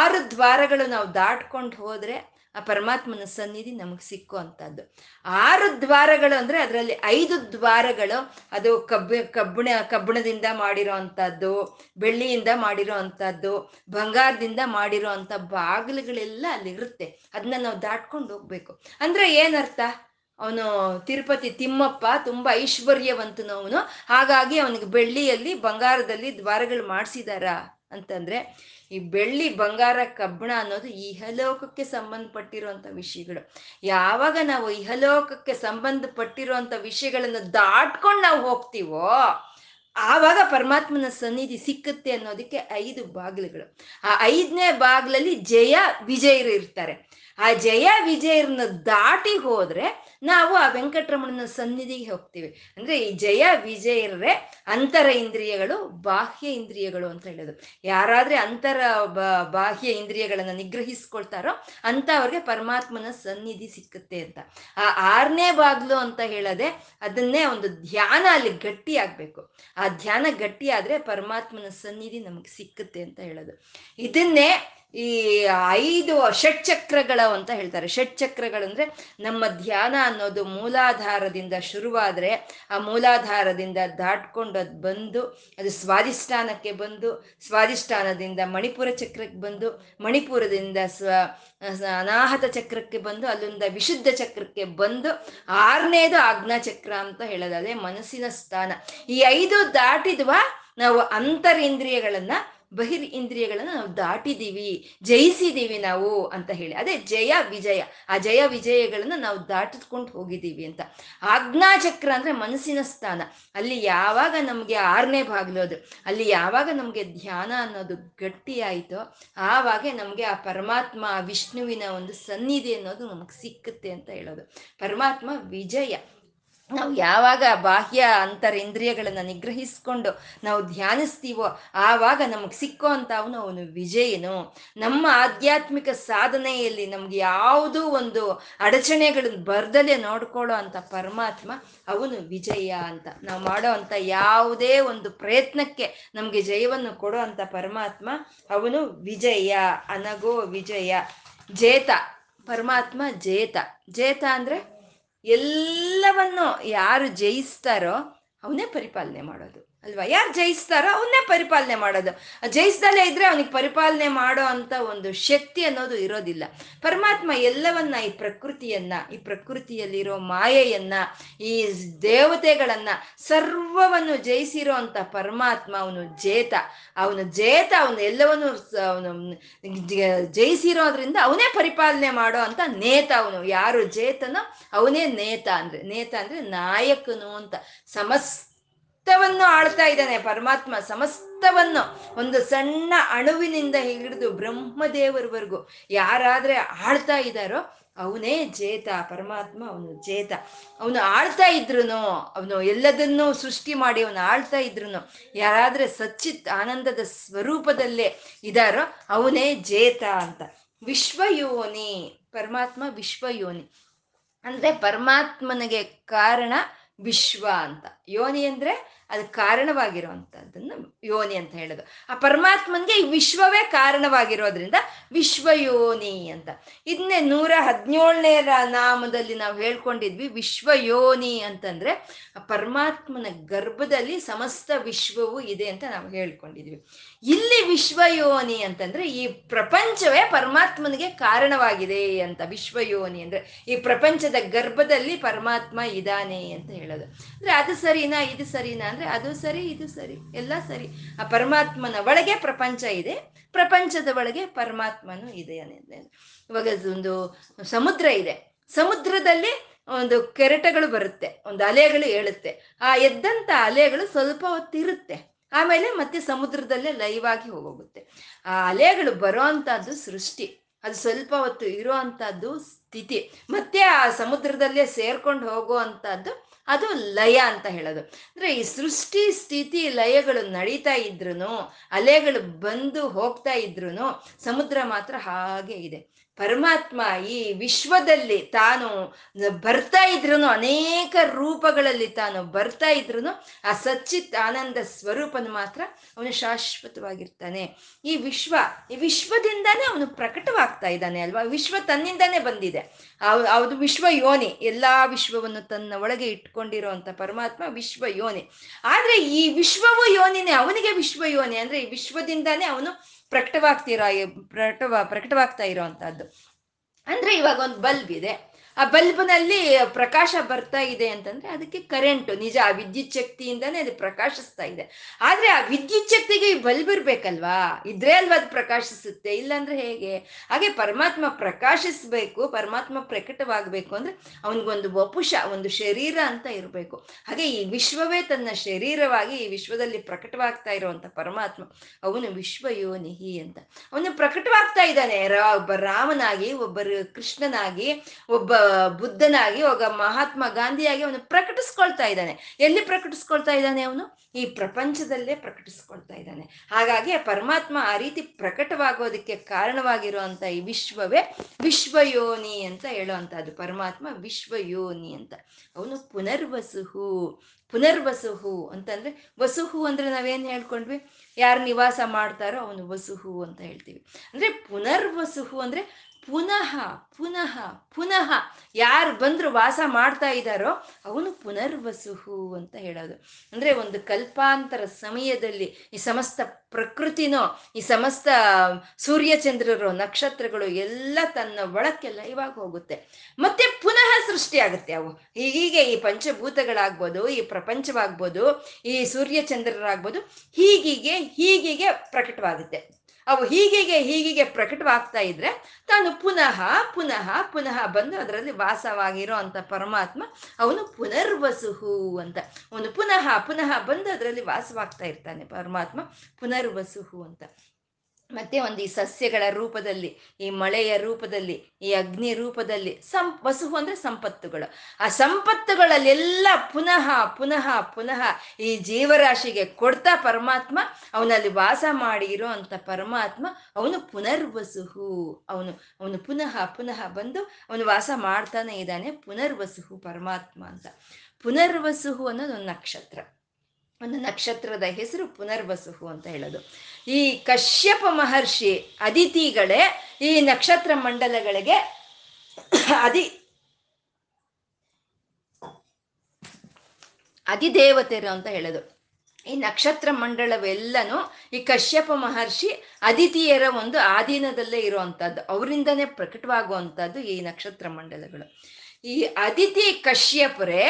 ಆರು ದ್ವಾರಗಳು ನಾವು ದಾಟ್ಕೊಂಡು ಹೋದ್ರೆ ಆ ಪರಮಾತ್ಮನ ಸನ್ನಿಧಿ ನಮಗೆ ಸಿಕ್ಕೋ ಅಂಥದ್ದು ಆರು ದ್ವಾರಗಳು ಅಂದ್ರೆ ಅದರಲ್ಲಿ ಐದು ದ್ವಾರಗಳು, ಅದು ಕಬ್ಬಿ, ಕಬ್ಬಿಣ, ಕಬ್ಬಿಣದಿಂದ ಮಾಡಿರೋ ಅಂಥದ್ದು ಬೆಳ್ಳಿಯಿಂದ ಮಾಡಿರೋ ಅಂಥದ್ದು ಬಂಗಾರದಿಂದ ಮಾಡಿರೋ ಅಂಥ ಬಾಗಿಲುಗಳೆಲ್ಲ ಅಲ್ಲಿ ಇರುತ್ತೆ ಅದನ್ನ ನಾವು ದಾಟ್ಕೊಂಡು ಹೋಗ್ಬೇಕು. ಅಂದ್ರೆ ಏನರ್ಥ? ಅವನು ತಿರುಪತಿ ತಿಮ್ಮಪ್ಪ ತುಂಬಾ ಐಶ್ವರ್ಯವಂತನು ಅವನು. ಹಾಗಾಗಿ ಅವನಿಗೆ ಬೆಳ್ಳಿಯಲ್ಲಿ ಬಂಗಾರದಲ್ಲಿ ದ್ವಾರಗಳು ಮಾಡಿಸಿದಾರ ಅಂತಂದ್ರೆ, ಈ ಬೆಳ್ಳಿ ಬಂಗಾರ ಕಬ್ಬಣ ಅನ್ನೋದು ಇಹಲೋಕಕ್ಕೆ ಸಂಬಂಧಪಟ್ಟಿರುವಂಥ ವಿಷಯಗಳು. ಯಾವಾಗ ನಾವು ಇಹಲೋಕಕ್ಕೆ ಸಂಬಂಧಪಟ್ಟಿರುವಂಥ ವಿಷಯಗಳನ್ನು ದಾಟ್ಕೊಂಡು ನಾವು ಹೋಗ್ತೀವೋ, ಆವಾಗ ಪರಮಾತ್ಮನ ಸನ್ನಿಧಿ ಸಿಕ್ಕುತ್ತೆ ಅನ್ನೋದಕ್ಕೆ ಐದು ಬಾಗಿಲುಗಳು. ಆ ಐದನೇ ಬಾಗಿಲಲ್ಲಿ ಜಯ ವಿಜಯರು ಇರ್ತಾರೆ. ಆ ಜಯ ವಿಜಯರನ್ನ ದಾಟಿ ಹೋದ್ರೆ ನಾವು ಆ ವೆಂಕಟರಮಣನ ಸನ್ನಿಧಿಗೆ ಹೋಗ್ತೀವಿ. ಅಂದ್ರೆ ಈ ಜಯ ವಿಜಯರೇ ಅಂತರ ಇಂದ್ರಿಯಗಳು, ಬಾಹ್ಯ ಇಂದ್ರಿಯಗಳು ಅಂತ ಹೇಳೋದು. ಯಾರಾದ್ರೆ ಅಂತರ ಬಾಹ್ಯ ಇಂದ್ರಿಯಗಳನ್ನ ನಿಗ್ರಹಿಸ್ಕೊಳ್ತಾರೋ ಅಂತ ಅವ್ರಿಗೆ ಪರಮಾತ್ಮನ ಸನ್ನಿಧಿ ಸಿಕ್ಕುತ್ತೆ ಅಂತ. ಆ ಆರನೇ ಬಾಗ್ಲು ಅಂತ ಹೇಳದೆ ಅದನ್ನೇ ಒಂದು ಧ್ಯಾನ ಅಲ್ಲಿ ಗಟ್ಟಿ ಆಗ್ಬೇಕು. ಆ ಧ್ಯಾನ ಗಟ್ಟಿ ಆದ್ರೆ ಪರಮಾತ್ಮನ ಸನ್ನಿಧಿ ನಮಗೆ ಸಿಕ್ಕುತ್ತೆ ಅಂತ ಹೇಳೋದು. ಇದನ್ನೇ ಈ ಐದು ಷಟ್ಚಕ್ರಗಳ ಅಂತ ಹೇಳ್ತಾರೆ. ಷಟ್ಚಕ್ರಗಳಂದ್ರೆ ನಮ್ಮ ಧ್ಯಾನ ಅನ್ನೋದು ಮೂಲಾಧಾರದಿಂದ ಶುರುವಾದ್ರೆ ಆ ಮೂಲಾಧಾರದಿಂದ ದಾಟ್ಕೊಂಡು ಅದು ಬಂದು, ಅದು ಸ್ವಾಧಿಷ್ಠಾನಕ್ಕೆ ಬಂದು, ಸ್ವಾಧಿಷ್ಠಾನದಿಂದ ಮಣಿಪುರ ಚಕ್ರಕ್ಕೆ ಬಂದು, ಮಣಿಪುರದಿಂದ ಸ್ವ ಅನಾಹತ ಚಕ್ರಕ್ಕೆ ಬಂದು, ಅಲ್ಲಿಂದ ವಿಶುದ್ಧ ಚಕ್ರಕ್ಕೆ ಬಂದು, ಆರನೇದು ಆಜ್ಞಾ ಚಕ್ರ ಅಂತ ಹೇಳೋದು ಅದೇ ಮನಸ್ಸಿನ ಸ್ಥಾನ. ಈ ಐದು ದಾಟಿದ್ವಾ ನಾವು ಅಂತರಿಂದ್ರಿಯಗಳನ್ನ ಬಹಿರ್ ಇಂದ್ರಿಯಗಳನ್ನ ನಾವು ದಾಟಿದೀವಿ, ಜಯಿಸಿದೀವಿ ನಾವು ಅಂತ ಹೇಳಿ. ಅದೇ ಜಯ ವಿಜಯ, ಆ ಜಯ ವಿಜಯಗಳನ್ನ ನಾವು ದಾಟಿದ್ಕೊಂಡು ಹೋಗಿದ್ದೀವಿ ಅಂತ. ಆಜ್ಞಾಚಕ್ರ ಅಂದ್ರೆ ಮನಸ್ಸಿನ ಸ್ಥಾನ. ಅಲ್ಲಿ ಯಾವಾಗ ನಮಗೆ ಆರನೇ ಬಾಗ್ಲೋದು ಅಲ್ಲಿ ಯಾವಾಗ ನಮಗೆ ಧ್ಯಾನ ಅನ್ನೋದು ಗಟ್ಟಿ ಆಯಿತೋ, ಆವಾಗ ನಮಗೆ ಆ ಪರಮಾತ್ಮ ವಿಷ್ಣುವಿನ ಒಂದು ಸನ್ನಿಧಿ ಅನ್ನೋದು ನಮ್ಗೆ ಸಿಕ್ಕುತ್ತೆ ಅಂತ ಹೇಳೋದು. ಪರಮಾತ್ಮ ವಿಜಯ. ನಾವು ಯಾವಾಗ ಬಾಹ್ಯ ಅಂತರ ಇಂದ್ರಿಯಗಳನ್ನು ನಿಗ್ರಹಿಸ್ಕೊಂಡು ನಾವು ಧ್ಯಾನಿಸ್ತೀವೋ ಆವಾಗ ನಮಗೆ ಸಿಕ್ಕೋ ಅಂತ ಅವನು ಅವನು ವಿಜಯನು. ನಮ್ಮ ಆಧ್ಯಾತ್ಮಿಕ ಸಾಧನೆಯಲ್ಲಿ ನಮ್ಗೆ ಯಾವುದೂ ಒಂದು ಅಡಚಣೆಗಳನ್ನು ಬರ್ದಲೆ ನೋಡ್ಕೊಳ್ಳೋ ಅಂತ ಪರಮಾತ್ಮ ಅವನು ವಿಜಯ ಅಂತ. ನಾವು ಮಾಡೋ ಅಂತ ಯಾವುದೇ ಒಂದು ಪ್ರಯತ್ನಕ್ಕೆ ನಮಗೆ ಜಯವನ್ನು ಕೊಡೋ ಅಂತ ಪರಮಾತ್ಮ ಅವನು ವಿಜಯ, ಅನಗೋ ವಿಜಯ, ಜೇತ. ಪರಮಾತ್ಮ ಜೇತ. ಜೇತ ಅಂದ್ರೆ? ಎಲ್ಲವನ್ನು ಯಾರು ಜಯಿಸ್ತಾರೋ ಅವನೇ ಪರಿಪಾಲನೆ ಮಾಡೋದು. ಅಲ್ವಾ? ಯಾರು ಜಯಿಸ್ತಾರೋ ಅವನ್ನೇ ಪರಿಪಾಲನೆ ಮಾಡೋದು. ಜಯಿಸ್ದಲೇ ಇದ್ರೆ ಅವನಿಗೆ ಪರಿಪಾಲನೆ ಮಾಡೋ ಅಂತ ಒಂದು ಶಕ್ತಿ ಅನ್ನೋದು ಇರೋದಿಲ್ಲ. ಪರಮಾತ್ಮ ಎಲ್ಲವನ್ನ, ಈ ಪ್ರಕೃತಿಯನ್ನ, ಈ ಪ್ರಕೃತಿಯಲ್ಲಿರೋ ಮಾಯೆಯನ್ನ, ಈ ದೇವತೆಗಳನ್ನ ಸರ್ವವನ್ನು ಜಯಿಸಿರೋ ಅಂತ ಪರಮಾತ್ಮ ಅವನು ಜೇತ. ಅವನು ಜೇತ, ಅವನು ಎಲ್ಲವನ್ನು ಅವನು ಜಯಿಸಿರೋದ್ರಿಂದ ಅವನೇ ಪರಿಪಾಲನೆ ಮಾಡೋ ಅಂತ ನೇತ ಅವನು. ಯಾರು ಜೇತನೋ ಅವನೇ ನೇತ ಅಂದ್ರೆ ನೇತ ಅಂದ್ರೆ ನಾಯಕನು ಅಂತ. ಸಮಸ್ತ ಸಮಸ್ತವನ್ನು ಆಳ್ತಾ ಇದ್ದಾನೆ. ಪರಮಾತ್ಮ ಸಮಸ್ತವನ್ನು ಒಂದು ಸಣ್ಣ ಅಣುವಿನಿಂದ ಹಿಡಿದು ಬ್ರಹ್ಮದೇವರವರೆಗೂ ಯಾರಾದ್ರೆ ಆಳ್ತಾ ಇದ್ದಾರೋ ಅವನೇ ಜೇತ, ಪರಮಾತ್ಮ ಅವನು ಜೇತ. ಅವನು ಆಳ್ತಾ ಇದ್ರು ಅವನು ಎಲ್ಲದನ್ನೂ ಸೃಷ್ಟಿ ಮಾಡಿ ಅವನು ಆಳ್ತಾ ಇದ್ರು ಯಾರಾದ್ರೆ ಸಚ್ಚಿತ್ ಆನಂದದ ಸ್ವರೂಪದಲ್ಲೇ ಇದಾರೋ ಅವನೇ ಜೇತ ಅಂತ. ವಿಶ್ವಯೋನಿ, ಪರಮಾತ್ಮ ವಿಶ್ವಯೋನಿ. ಅಂದ್ರೆ ಪರಮಾತ್ಮನಿಗೆ ಕಾರಣ ವಿಶ್ವ ಅಂತ. ಯೋನಿ ಅಂದ್ರೆ ಅದು ಕಾರಣವಾಗಿರುವಂಥದ್ದನ್ನು ಯೋನಿ ಅಂತ ಹೇಳೋದು. ಆ ಪರಮಾತ್ಮನ್ಗೆ ಈ ವಿಶ್ವವೇ ಕಾರಣವಾಗಿರೋದ್ರಿಂದ ವಿಶ್ವಯೋನಿ ಅಂತ. ಇದನ್ನೇ ನೂರ ಹದಿನೇಳನೇ ನಾಮದಲ್ಲಿ ನಾವು ಹೇಳ್ಕೊಂಡಿದ್ವಿ ವಿಶ್ವಯೋನಿ ಅಂತಂದ್ರೆ ಆ ಪರಮಾತ್ಮನ ಗರ್ಭದಲ್ಲಿ ಸಮಸ್ತ ವಿಶ್ವವು ಇದೆ ಅಂತ ನಾವು ಹೇಳ್ಕೊಂಡಿದ್ವಿ. ಇಲ್ಲಿ ವಿಶ್ವಯೋನಿ ಅಂತಂದ್ರೆ ಈ ಪ್ರಪಂಚವೇ ಪರಮಾತ್ಮನಿಗೆ ಕಾರಣವಾಗಿದೆ ಅಂತ ವಿಶ್ವಯೋನಿ ಅಂದ್ರೆ ಈ ಪ್ರಪಂಚದ ಗರ್ಭದಲ್ಲಿ ಪರಮಾತ್ಮ ಇದ್ದಾನೆ ಅಂತ ಹೇಳೋದು. ಅಂದ್ರೆ ಅದು ಸರಿನಾ, ಇದು ಸರಿನಾ ಅದು ಸರಿ, ಇದು ಸರಿ, ಎಲ್ಲ ಸರಿ. ಆ ಪರಮಾತ್ಮನ ಒಳಗೆ ಪ್ರಪಂಚ ಇದೆ, ಪ್ರಪಂಚದ ಒಳಗೆ ಪರಮಾತ್ಮನು ಇದೆ ಇವಾಗ ಒಂದು ಸಮುದ್ರ ಇದೆ. ಸಮುದ್ರದಲ್ಲಿ ಒಂದು ಕೆರೆಟಗಳು ಬರುತ್ತೆ, ಒಂದು ಅಲೆಗಳು ಏಳುತ್ತೆ. ಆ ಎದ್ದಂತ ಅಲೆಗಳು ಸ್ವಲ್ಪ ಹೊತ್ತಿರುತ್ತೆ, ಆಮೇಲೆ ಮತ್ತೆ ಸಮುದ್ರದಲ್ಲೇ ಲೈವ್ ಆಗಿ ಹೋಗೋಗುತ್ತೆ. ಆ ಅಲೆಗಳು ಬರೋ ಅಂಥದ್ದು ಸೃಷ್ಟಿ, ಅದು ಸ್ವಲ್ಪ ಹೊತ್ತು ಇರೋ ಅಂಥದ್ದು ಸ್ಥಿತಿ. ಮತ್ತೆ ಆ ಸಮುದ್ರದಲ್ಲೇ ಸೇರ್ಕೊಂಡು ಹೋಗೋ ಅಂಥದ್ದು ಅದು ಲಯ ಅಂತ ಹೇಳೋದು. ಅಂದ್ರೆ ಈ ಸೃಷ್ಟಿ ಸ್ಥಿತಿ ಲಯಗಳು ನಡೀತಾ ಇದ್ರು ಅಲೆಗಳು ಬಂದು ಹೋಗ್ತಾ ಇದ್ರು ಸಮುದ್ರ ಮಾತ್ರ ಹಾಗೆ ಇದೆ. ಪರಮಾತ್ಮ ಈ ವಿಶ್ವದಲ್ಲಿ ತಾನು ಬರ್ತಾ ಇದ್ರು ಅನೇಕ ರೂಪಗಳಲ್ಲಿ ತಾನು ಬರ್ತಾ ಇದ್ರು ಆ ಸಚ್ಚಿತ್ ಆನಂದ ಸ್ವರೂಪನು ಮಾತ್ರ ಅವನು ಶಾಶ್ವತವಾಗಿರ್ತಾನೆ. ಈ ವಿಶ್ವ, ಈ ವಿಶ್ವದಿಂದಾನೇ ಅವನು ಪ್ರಕಟವಾಗ್ತಾ ಇದ್ದಾನೆ ಅಲ್ವಾ? ವಿಶ್ವ ತನ್ನಿಂದಾನೇ ಬಂದಿದೆ. ಅದು ವಿಶ್ವ ಯೋನಿ, ಎಲ್ಲಾ ವಿಶ್ವವನ್ನು ತನ್ನ ಒಳಗೆ ಇಟ್ಕೊಂಡಿರುವಂತ ಪರಮಾತ್ಮ ವಿಶ್ವ ಯೋನಿ. ಆದ್ರೆ ಈ ವಿಶ್ವವು ಯೋನಿನೇ, ಅವನಿಗೆ ವಿಶ್ವ ಯೋನಿ ಅಂದ್ರೆ ಈ ವಿಶ್ವದಿಂದಾನೇ ಅವನು ಪ್ರಕಟವಾಗ್ತಿರೋ ಪ್ರಕಟವಾ ಪ್ರಕಟವಾಗ್ತಾ ಇರೋವಂಥದ್ದು ಅಂದ್ರೆ ಇವಾಗ ಒಂದು ಬಲ್ಬ್ ಇದೆ. ಆ ಬಲ್ಬ್ನಲ್ಲಿ ಪ್ರಕಾಶ ಬರ್ತಾ ಇದೆ ಅಂತಂದ್ರೆ ಅದಕ್ಕೆ ಕರೆಂಟು ನಿಜ ಆ ವಿದ್ಯುತ್ ಶಕ್ತಿಯಿಂದಾನೇ ಅದು ಪ್ರಕಾಶಿಸ್ತಾ ಇದೆ. ಆದ್ರೆ ಆ ವಿದ್ಯುತ್ ಶಕ್ತಿಗೆ ಈ ಬಲ್ಬ್ ಇರ್ಬೇಕಲ್ವಾ? ಇದ್ರೆ ಅಲ್ವಾ ಅದು ಪ್ರಕಾಶಿಸುತ್ತೆ? ಇಲ್ಲಾಂದ್ರೆ ಹೇಗೆ? ಹಾಗೆ ಪರಮಾತ್ಮ ಪ್ರಕಾಶಿಸ್ಬೇಕು, ಪರಮಾತ್ಮ ಪ್ರಕಟವಾಗಬೇಕು ಅಂದ್ರೆ ಅವನಿಗೊಂದು ವಪುಷ, ಒಂದು ಶರೀರ ಅಂತ ಇರಬೇಕು. ಹಾಗೆ ಈ ವಿಶ್ವವೇ ತನ್ನ ಶರೀರವಾಗಿ ಈ ವಿಶ್ವದಲ್ಲಿ ಪ್ರಕಟವಾಗ್ತಾ ಇರುವಂತ ಪರಮಾತ್ಮ, ಅವನು ವಿಶ್ವ ಯೋನಿಹಿ ಅಂತ. ಅವನು ಪ್ರಕಟವಾಗ್ತಾ ಇದ್ದಾನೆ. ಒಬ್ಬ ರಾಮನಾಗಿ, ಒಬ್ಬರು ಕೃಷ್ಣನಾಗಿ, ಒಬ್ಬ ಬುದ್ಧನಾಗಿ ಒಬ್ಬ ಮಹಾತ್ಮ ಗಾಂಧಿಯಾಗಿ ಅವನು ಪ್ರಕಟಿಸ್ಕೊಳ್ತಾ ಇದ್ದಾನೆ. ಎಲ್ಲಿ ಪ್ರಕಟಿಸ್ಕೊಳ್ತಾ ಇದ್ದಾನೆ ಅವನು? ಈ ಪ್ರಪಂಚದಲ್ಲೇ ಪ್ರಕಟಿಸ್ಕೊಳ್ತಾ ಇದ್ದಾನೆ. ಹಾಗಾಗಿ ಪರಮಾತ್ಮ ಆ ರೀತಿ ಪ್ರಕಟವಾಗೋದಕ್ಕೆ ಕಾರಣವಾಗಿರುವಂತ ಈ ವಿಶ್ವವೇ ವಿಶ್ವಯೋನಿ ಅಂತ ಹೇಳುವಂತಹದ್ದು ಪರಮಾತ್ಮ ವಿಶ್ವಯೋನಿ ಅಂತ. ಅವನು ಪುನರ್ವಸುಹು ಪುನರ್ವಸುಹು ಅಂತಂದ್ರೆ ವಸುಹು ಅಂದ್ರೆ ನಾವೇನ್ ಹೇಳ್ಕೊಂಡ್ವಿ? ಯಾರು ನಿವಾಸ ಮಾಡ್ತಾರೋ ಅವನು ವಸುಹು ಅಂತ ಹೇಳ್ತೀವಿ. ಅಂದ್ರೆ ಪುನರ್ವಸುಹು ಅಂದ್ರೆ ಪುನಃ ಪುನಃ ಪುನಃ ಯಾರು ಬಂದ್ರು ವಾಸ ಮಾಡ್ತಾ ಇದ್ದಾರೋ ಅವನು ಪುನರ್ವಸುಹು ಅಂತ ಹೇಳೋದು. ಅಂದ್ರೆ ಒಂದು ಕಲ್ಪಾಂತರ ಸಮಯದಲ್ಲಿ ಈ ಸಮಸ್ತ ಪ್ರಕೃತಿನೋ, ಈ ಸಮಸ್ತ ಸೂರ್ಯಚಂದ್ರರು, ನಕ್ಷತ್ರಗಳು ಎಲ್ಲ ತನ್ನ ಒಳಕ್ಕೆಲ್ಲ ಇವಾಗ ಹೋಗುತ್ತೆ. ಮತ್ತೆ ಪುನಃ ಸೃಷ್ಟಿ ಆಗುತ್ತೆ ಅವು. ಹೀಗೆ ಈ ಪಂಚಭೂತಗಳಾಗ್ಬೋದು, ಈ ಪ್ರಪಂಚವಾಗ್ಬೋದು, ಈ ಸೂರ್ಯಚಂದ್ರರಾಗ್ಬೋದು, ಹೀಗೀಗೆ ಹೀಗೀಗೆ ಪ್ರಕಟವಾಗುತ್ತೆ. ಅವು ಹೀಗೆ ಹೀಗೆ ಪ್ರಕಟವಾಗ್ತಾ ಇದ್ರೆ ತಾನು ಪುನಃ ಪುನಃ ಪುನಃ ಬಂದು ಅದರಲ್ಲಿ ವಾಸವಾಗಿರೋ ಅಂತ ಪರಮಾತ್ಮ ಅವನು ಪುನರ್ವಸುಹು ಅಂತ. ಅವನು ಪುನಃ ಪುನಃ ಬಂದು ಅದರಲ್ಲಿ ವಾಸವಾಗ್ತಾ ಇರ್ತಾನೆ ಪರಮಾತ್ಮ ಪುನರ್ವಸುಹು ಅಂತ. ಮತ್ತೆ ಒಂದು ಈ ಸಸ್ಯಗಳ ರೂಪದಲ್ಲಿ, ಈ ಮಳೆಯ ರೂಪದಲ್ಲಿ, ಈ ಅಗ್ನಿ ರೂಪದಲ್ಲಿ ಸಂ ವಸುಹು ಅಂದ್ರೆ ಸಂಪತ್ತುಗಳು. ಆ ಸಂಪತ್ತುಗಳಲ್ಲೆಲ್ಲ ಪುನಃ ಪುನಃ ಪುನಃ ಈ ಜೀವರಾಶಿಗೆ ಕೊಡ್ತಾ ಪರಮಾತ್ಮ, ಅವನಲ್ಲಿ ವಾಸ ಮಾಡಿ ಅಂತ ಪರಮಾತ್ಮ, ಅವನು ಪುನರ್ವಸುಹು. ಅವನು ಅವನು ಪುನಃ ಪುನಃ ಬಂದು ಅವನು ವಾಸ ಮಾಡ್ತಾನೆ ಇದ್ದಾನೆ ಪುನರ್ವಸುಹು ಪರಮಾತ್ಮ ಅಂತ. ಪುನರ್ವಸುಹು ಅನ್ನೋದು ಒಂದು ನಕ್ಷತ್ರ. ಒಂದು ನಕ್ಷತ್ರದ ಹೆಸರು ಪುನರ್ವಸುಹು ಅಂತ ಹೇಳೋದು. ಈ ಕಶ್ಯಪ ಮಹರ್ಷಿ ಅದಿತಿಗಳೇ ಈ ನಕ್ಷತ್ರ ಮಂಡಲಗಳಿಗೆ ಅದಿ ಅಧಿದೇವತೆರು ಅಂತ ಹೇಳೋದು. ಈ ನಕ್ಷತ್ರ ಮಂಡಳವೆಲ್ಲನೂ ಈ ಕಶ್ಯಪ ಮಹರ್ಷಿ ಅದಿತಿಯರ ಒಂದು ಆಧೀನದಲ್ಲೇ ಇರುವಂತಹದ್ದು ಅವರಿಂದನೇ ಪ್ರಕಟವಾಗುವಂಥದ್ದು ಈ ನಕ್ಷತ್ರ ಮಂಡಲಗಳು. ಈ ಅದಿತಿ ಕಶ್ಯಪರೇ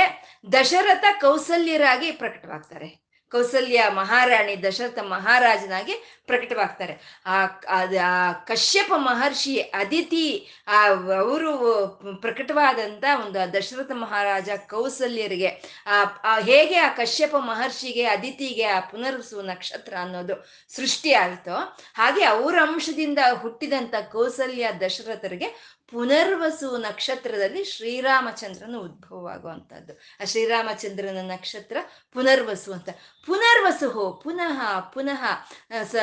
ದಶರಥ ಕೌಸಲ್ಯರಾಗಿ ಪ್ರಕಟವಾಗ್ತಾರೆ. ಕೌಸಲ್ಯ ಮಹಾರಾಣಿ ದಶರಥ ಮಹಾರಾಜನಾಗಿ ಪ್ರಕಟವಾಗ್ತಾರೆ. ಆ ಕಶ್ಯಪ ಮಹರ್ಷಿ ಅದಿತಿ ಆ, ಅವರು ಪ್ರಕಟವಾದಂತ ಒಂದು ದಶರಥ ಮಹಾರಾಜ ಕೌಸಲ್ಯರಿಗೆ, ಆ ಹೇಗೆ ಆ ಕಶ್ಯಪ ಮಹರ್ಷಿಗೆ ಅದಿತಿಗೆ ಆ ಪುನರ್ಸು ನಕ್ಷತ್ರ ಅನ್ನೋದು ಸೃಷ್ಟಿ ಆಯಿತೋ ಹಾಗೆ ಅವರ ಅಂಶದಿಂದ ಹುಟ್ಟಿದಂತ ಕೌಸಲ್ಯ ದಶರಥರಿಗೆ ಪುನರ್ವಸು ನಕ್ಷತ್ರದಲ್ಲಿ ಶ್ರೀರಾಮಚಂದ್ರನ ಉದ್ಭವ ಆಗುವಂಥದ್ದು ಆ ಶ್ರೀರಾಮಚಂದ್ರನ ನಕ್ಷತ್ರ ಪುನರ್ವಸು ಅಂತ. ಪುನರ್ವಸು ಪುನಃ ಪುನಃ ಸ,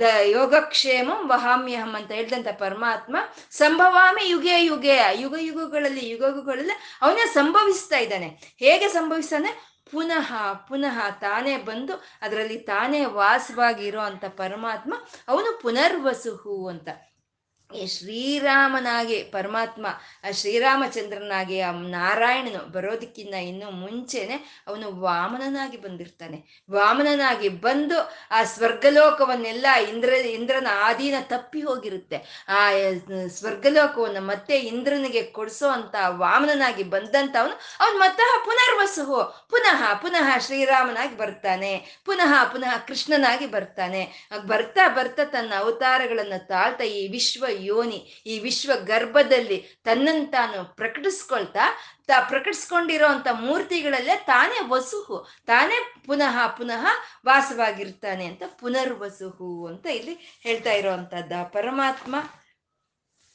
ದ ಯೋಗಕ್ಷೇಮಂ ವಹಾಮ್ಯಹಂ ಅಂತ ಹೇಳಿದಂಥ ಪರಮಾತ್ಮ ಸಂಭವಾಮಿ ಯುಗೆ ಯುಗೆ, ಯುಗ ಯುಗಗಳಲ್ಲಿ ಯುಗಗಳಲ್ಲಿ ಅವನೇ ಸಂಭವಿಸ್ತಾ ಇದ್ದಾನೆ. ಹೇಗೆ ಸಂಭವಿಸ್ತಾನೆ? ಪುನಃ ಪುನಃ ತಾನೇ ಬಂದು ಅದರಲ್ಲಿ ತಾನೇ ವಾಸವಾಗಿರೋ ಅಂತ ಪರಮಾತ್ಮ ಅವನು ಪುನರ್ವಸುಹು ಅಂತ. ಈ ಶ್ರೀರಾಮನಾಗಿ, ಪರಮಾತ್ಮ, ಆ ಶ್ರೀರಾಮಚಂದ್ರನಾಗಿ, ಆ ನಾರಾಯಣನು ಬರೋದಕ್ಕಿಂತ ಇನ್ನೂ ಮುಂಚೆನೆ ಅವನು ವಾಮನನಾಗಿ ಬಂದಿರ್ತಾನೆ. ವಾಮನನಾಗಿ ಬಂದು ಆ ಸ್ವರ್ಗಲೋಕವನ್ನೆಲ್ಲ ಇಂದ್ರ, ಇಂದ್ರನ ಆದೀನ ತಪ್ಪಿ ಹೋಗಿರುತ್ತೆ. ಆ ಸ್ವರ್ಗಲೋಕವನ್ನು ಮತ್ತೆ ಇಂದ್ರನಿಗೆ ಕೊಡಿಸೋ ಅಂತ ವಾಮನನಾಗಿ ಬಂದಂತ ಅವನು ಅವನು ಮತ್ತೆ ಪುನರ್ವಸು, ಪುನಃ ಪುನಃ ಶ್ರೀರಾಮನಾಗಿ ಬರ್ತಾನೆ. ಪುನಃ ಪುನಃ ಕೃಷ್ಣನಾಗಿ ಬರ್ತಾನೆ. ಬರ್ತಾ ಬರ್ತಾ ತನ್ನ ಅವತಾರಗಳನ್ನು ತಾಳ್ತಾ ಈ ವಿಶ್ವ ಯೋನಿ ಈ ವಿಶ್ವ ಗರ್ಭದಲ್ಲಿ ತನ್ನನ್ನು ತಾನು ಪ್ರಕಟಿಸ್ಕೊಳ್ತಾ, ತ ಪ್ರಕಟಿಸ್ಕೊಂಡಿರೋ ಅಂತ ಮೂರ್ತಿಗಳಲ್ಲೇ ತಾನೇ ವಸುಹು, ತಾನೇ ಪುನಃ ಪುನಃ ವಾಸವಾಗಿರ್ತಾನೆ ಅಂತ ಪುನರ್ವಸುಹು ಅಂತ ಇಲ್ಲಿ ಹೇಳ್ತಾ ಇರೋವಂಥದ್ದು ಪರಮಾತ್ಮ.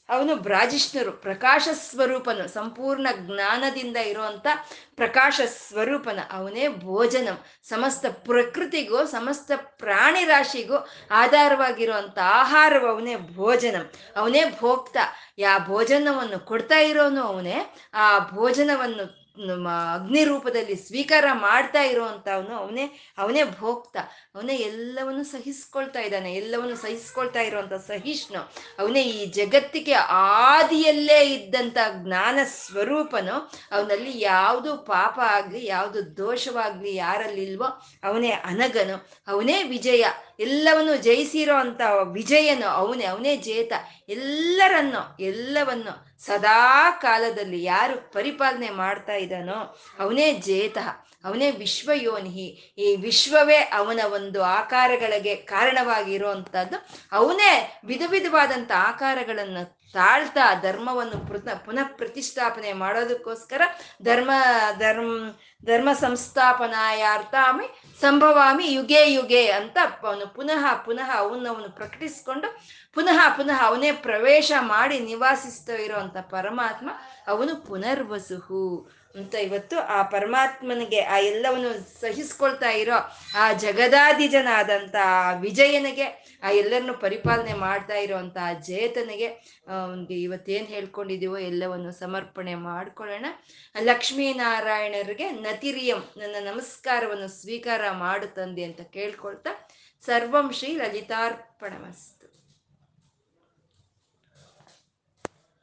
ಅವನು ಬ್ರಾಜಿಷ್ಣರು ಪ್ರಕಾಶ ಸ್ವರೂಪನು, ಸಂಪೂರ್ಣ ಜ್ಞಾನದಿಂದ ಇರುವಂತ ಪ್ರಕಾಶ ಸ್ವರೂಪನ. ಅವನೇ ಭೋಜನಂ. ಸಮಸ್ತ ಪ್ರಕೃತಿಗೂ, ಸಮಸ್ತ ಪ್ರಾಣಿ ರಾಶಿಗೂ ಆಧಾರವಾಗಿರುವಂತ ಆಹಾರವು ಅವನೇ ಭೋಜನಂ. ಅವನೇ ಭೋಕ್ತ. ಯಾ ಭೋಜನವನ್ನು ಕೊಡ್ತಾ ಇರೋನು ಅವನೇ, ಆ ಭೋಜನವನ್ನು ಅಗ್ನಿ ರೂಪದಲ್ಲಿ ಸ್ವೀಕಾರ ಮಾಡ್ತಾ ಇರುವಂತವನು ಅವನೇ ಅವನೇ ಭೋಕ್ತ. ಅವನೇ ಎಲ್ಲವನ್ನು ಸಹಿಸ್ಕೊಳ್ತಾ ಇದ್ದಾನೆ, ಎಲ್ಲವನ್ನು ಸಹಿಸ್ಕೊಳ್ತಾ ಇರುವಂತ ಸಹಿಷ್ಣು. ಅವನೇ ಈ ಜಗತ್ತಿಗೆ ಆದಿಯಲ್ಲೇ ಇದ್ದಂತ ಜ್ಞಾನ ಸ್ವರೂಪನು. ಅವನಲ್ಲಿ ಯಾವುದು ಪಾಪ ಆಗ್ಲಿ, ಯಾವುದು ದೋಷವಾಗ್ಲಿ, ಯಾರಲ್ಲಿ ಇಲ್ವೋ ಅವನೇ ಅನಗನು. ಅವನೇ ವಿಜಯ. ಎಲ್ಲವನ್ನು ಜಯಿಸಿರೋ ಅಂತ ವಿಜಯನು ಅವನೇ. ಅವನೇ ಜೇತ. ಎಲ್ಲರನ್ನು, ಎಲ್ಲವನ್ನು ಸದಾ ಕಾಲದಲ್ಲಿ ಯಾರು ಪರಿಪಾಲನೆ ಮಾಡ್ತಾ ಇದ್ದಾನೋ ಅವನೇ ಜೇತ, ಅವನೇ ವಿಶ್ವಯೋನಿಹಿ. ಈ ವಿಶ್ವವೇ ಅವನ ಒಂದು ಆಕಾರಗಳಿಗೆ ಕಾರಣವಾಗಿರುವಂಥದ್ದು ಅವನೇ ವಿಧ ವಿಧವಾದಂಥ ಆಕಾರಗಳನ್ನು ತಾಳ್ತಾ ಧರ್ಮವನ್ನು ಪುನಃ ಪ್ರತಿಷ್ಠಾಪನೆ ಮಾಡೋದಕ್ಕೋಸ್ಕರ ಧರ್ಮ ಧರ್ಮ ಧರ್ಮ ಸಂಸ್ಥಾಪನಾಯಾರ್ಥಾಮಿ ಸಂಭವಾಮಿ ಯುಗೆ ಯುಗೆ ಅಂತ ಅವನು ಪುನಃ ಪುನಃ ಅವನ್ನವನು ಪ್ರಕಟಿಸ್ಕೊಂಡು ಪುನಃ ಪುನಃ ಅವನೇ ಪ್ರವೇಶ ಮಾಡಿ ನಿವಾಸಿಸ್ತಾ ಇರೋವಂಥ ಪರಮಾತ್ಮ ಅವನು ಪುನರ್ವಸುಹು ಅಂತ ಇವತ್ತು ಆ ಪರಮಾತ್ಮನಿಗೆ ಆ ಎಲ್ಲವನ್ನು ಸಹಿಸ್ಕೊಳ್ತಾ ಇರೋ ಆ ಜಗದಾದಿಜನಾದಂಥ ವಿಜಯನಿಗೆ, ಆ ಎಲ್ಲರನ್ನು ಪರಿಪಾಲನೆ ಮಾಡ್ತಾ ಇರೋವಂಥ ಆ ಜೇತನಿಗೆ ಒಂದು ಇವತ್ತೇನು ಹೇಳ್ಕೊಂಡಿದೀವೋ ಎಲ್ಲವನ್ನು ಸಮರ್ಪಣೆ ಮಾಡ್ಕೊಳ್ಳೋಣ. ಲಕ್ಷ್ಮೀನಾರಾಯಣರಿಗೆ ನತಿರಿಯಂ ನನ್ನ ನಮಸ್ಕಾರವನ್ನು ಸ್ವೀಕಾರ ಮಾಡು ತಂದೆ ಅಂತ ಕೇಳ್ಕೊಳ್ತಾ ಸರ್ವಂ ಶ್ರೀ ಲಲಿತಾರ್ಪಣಮಸ್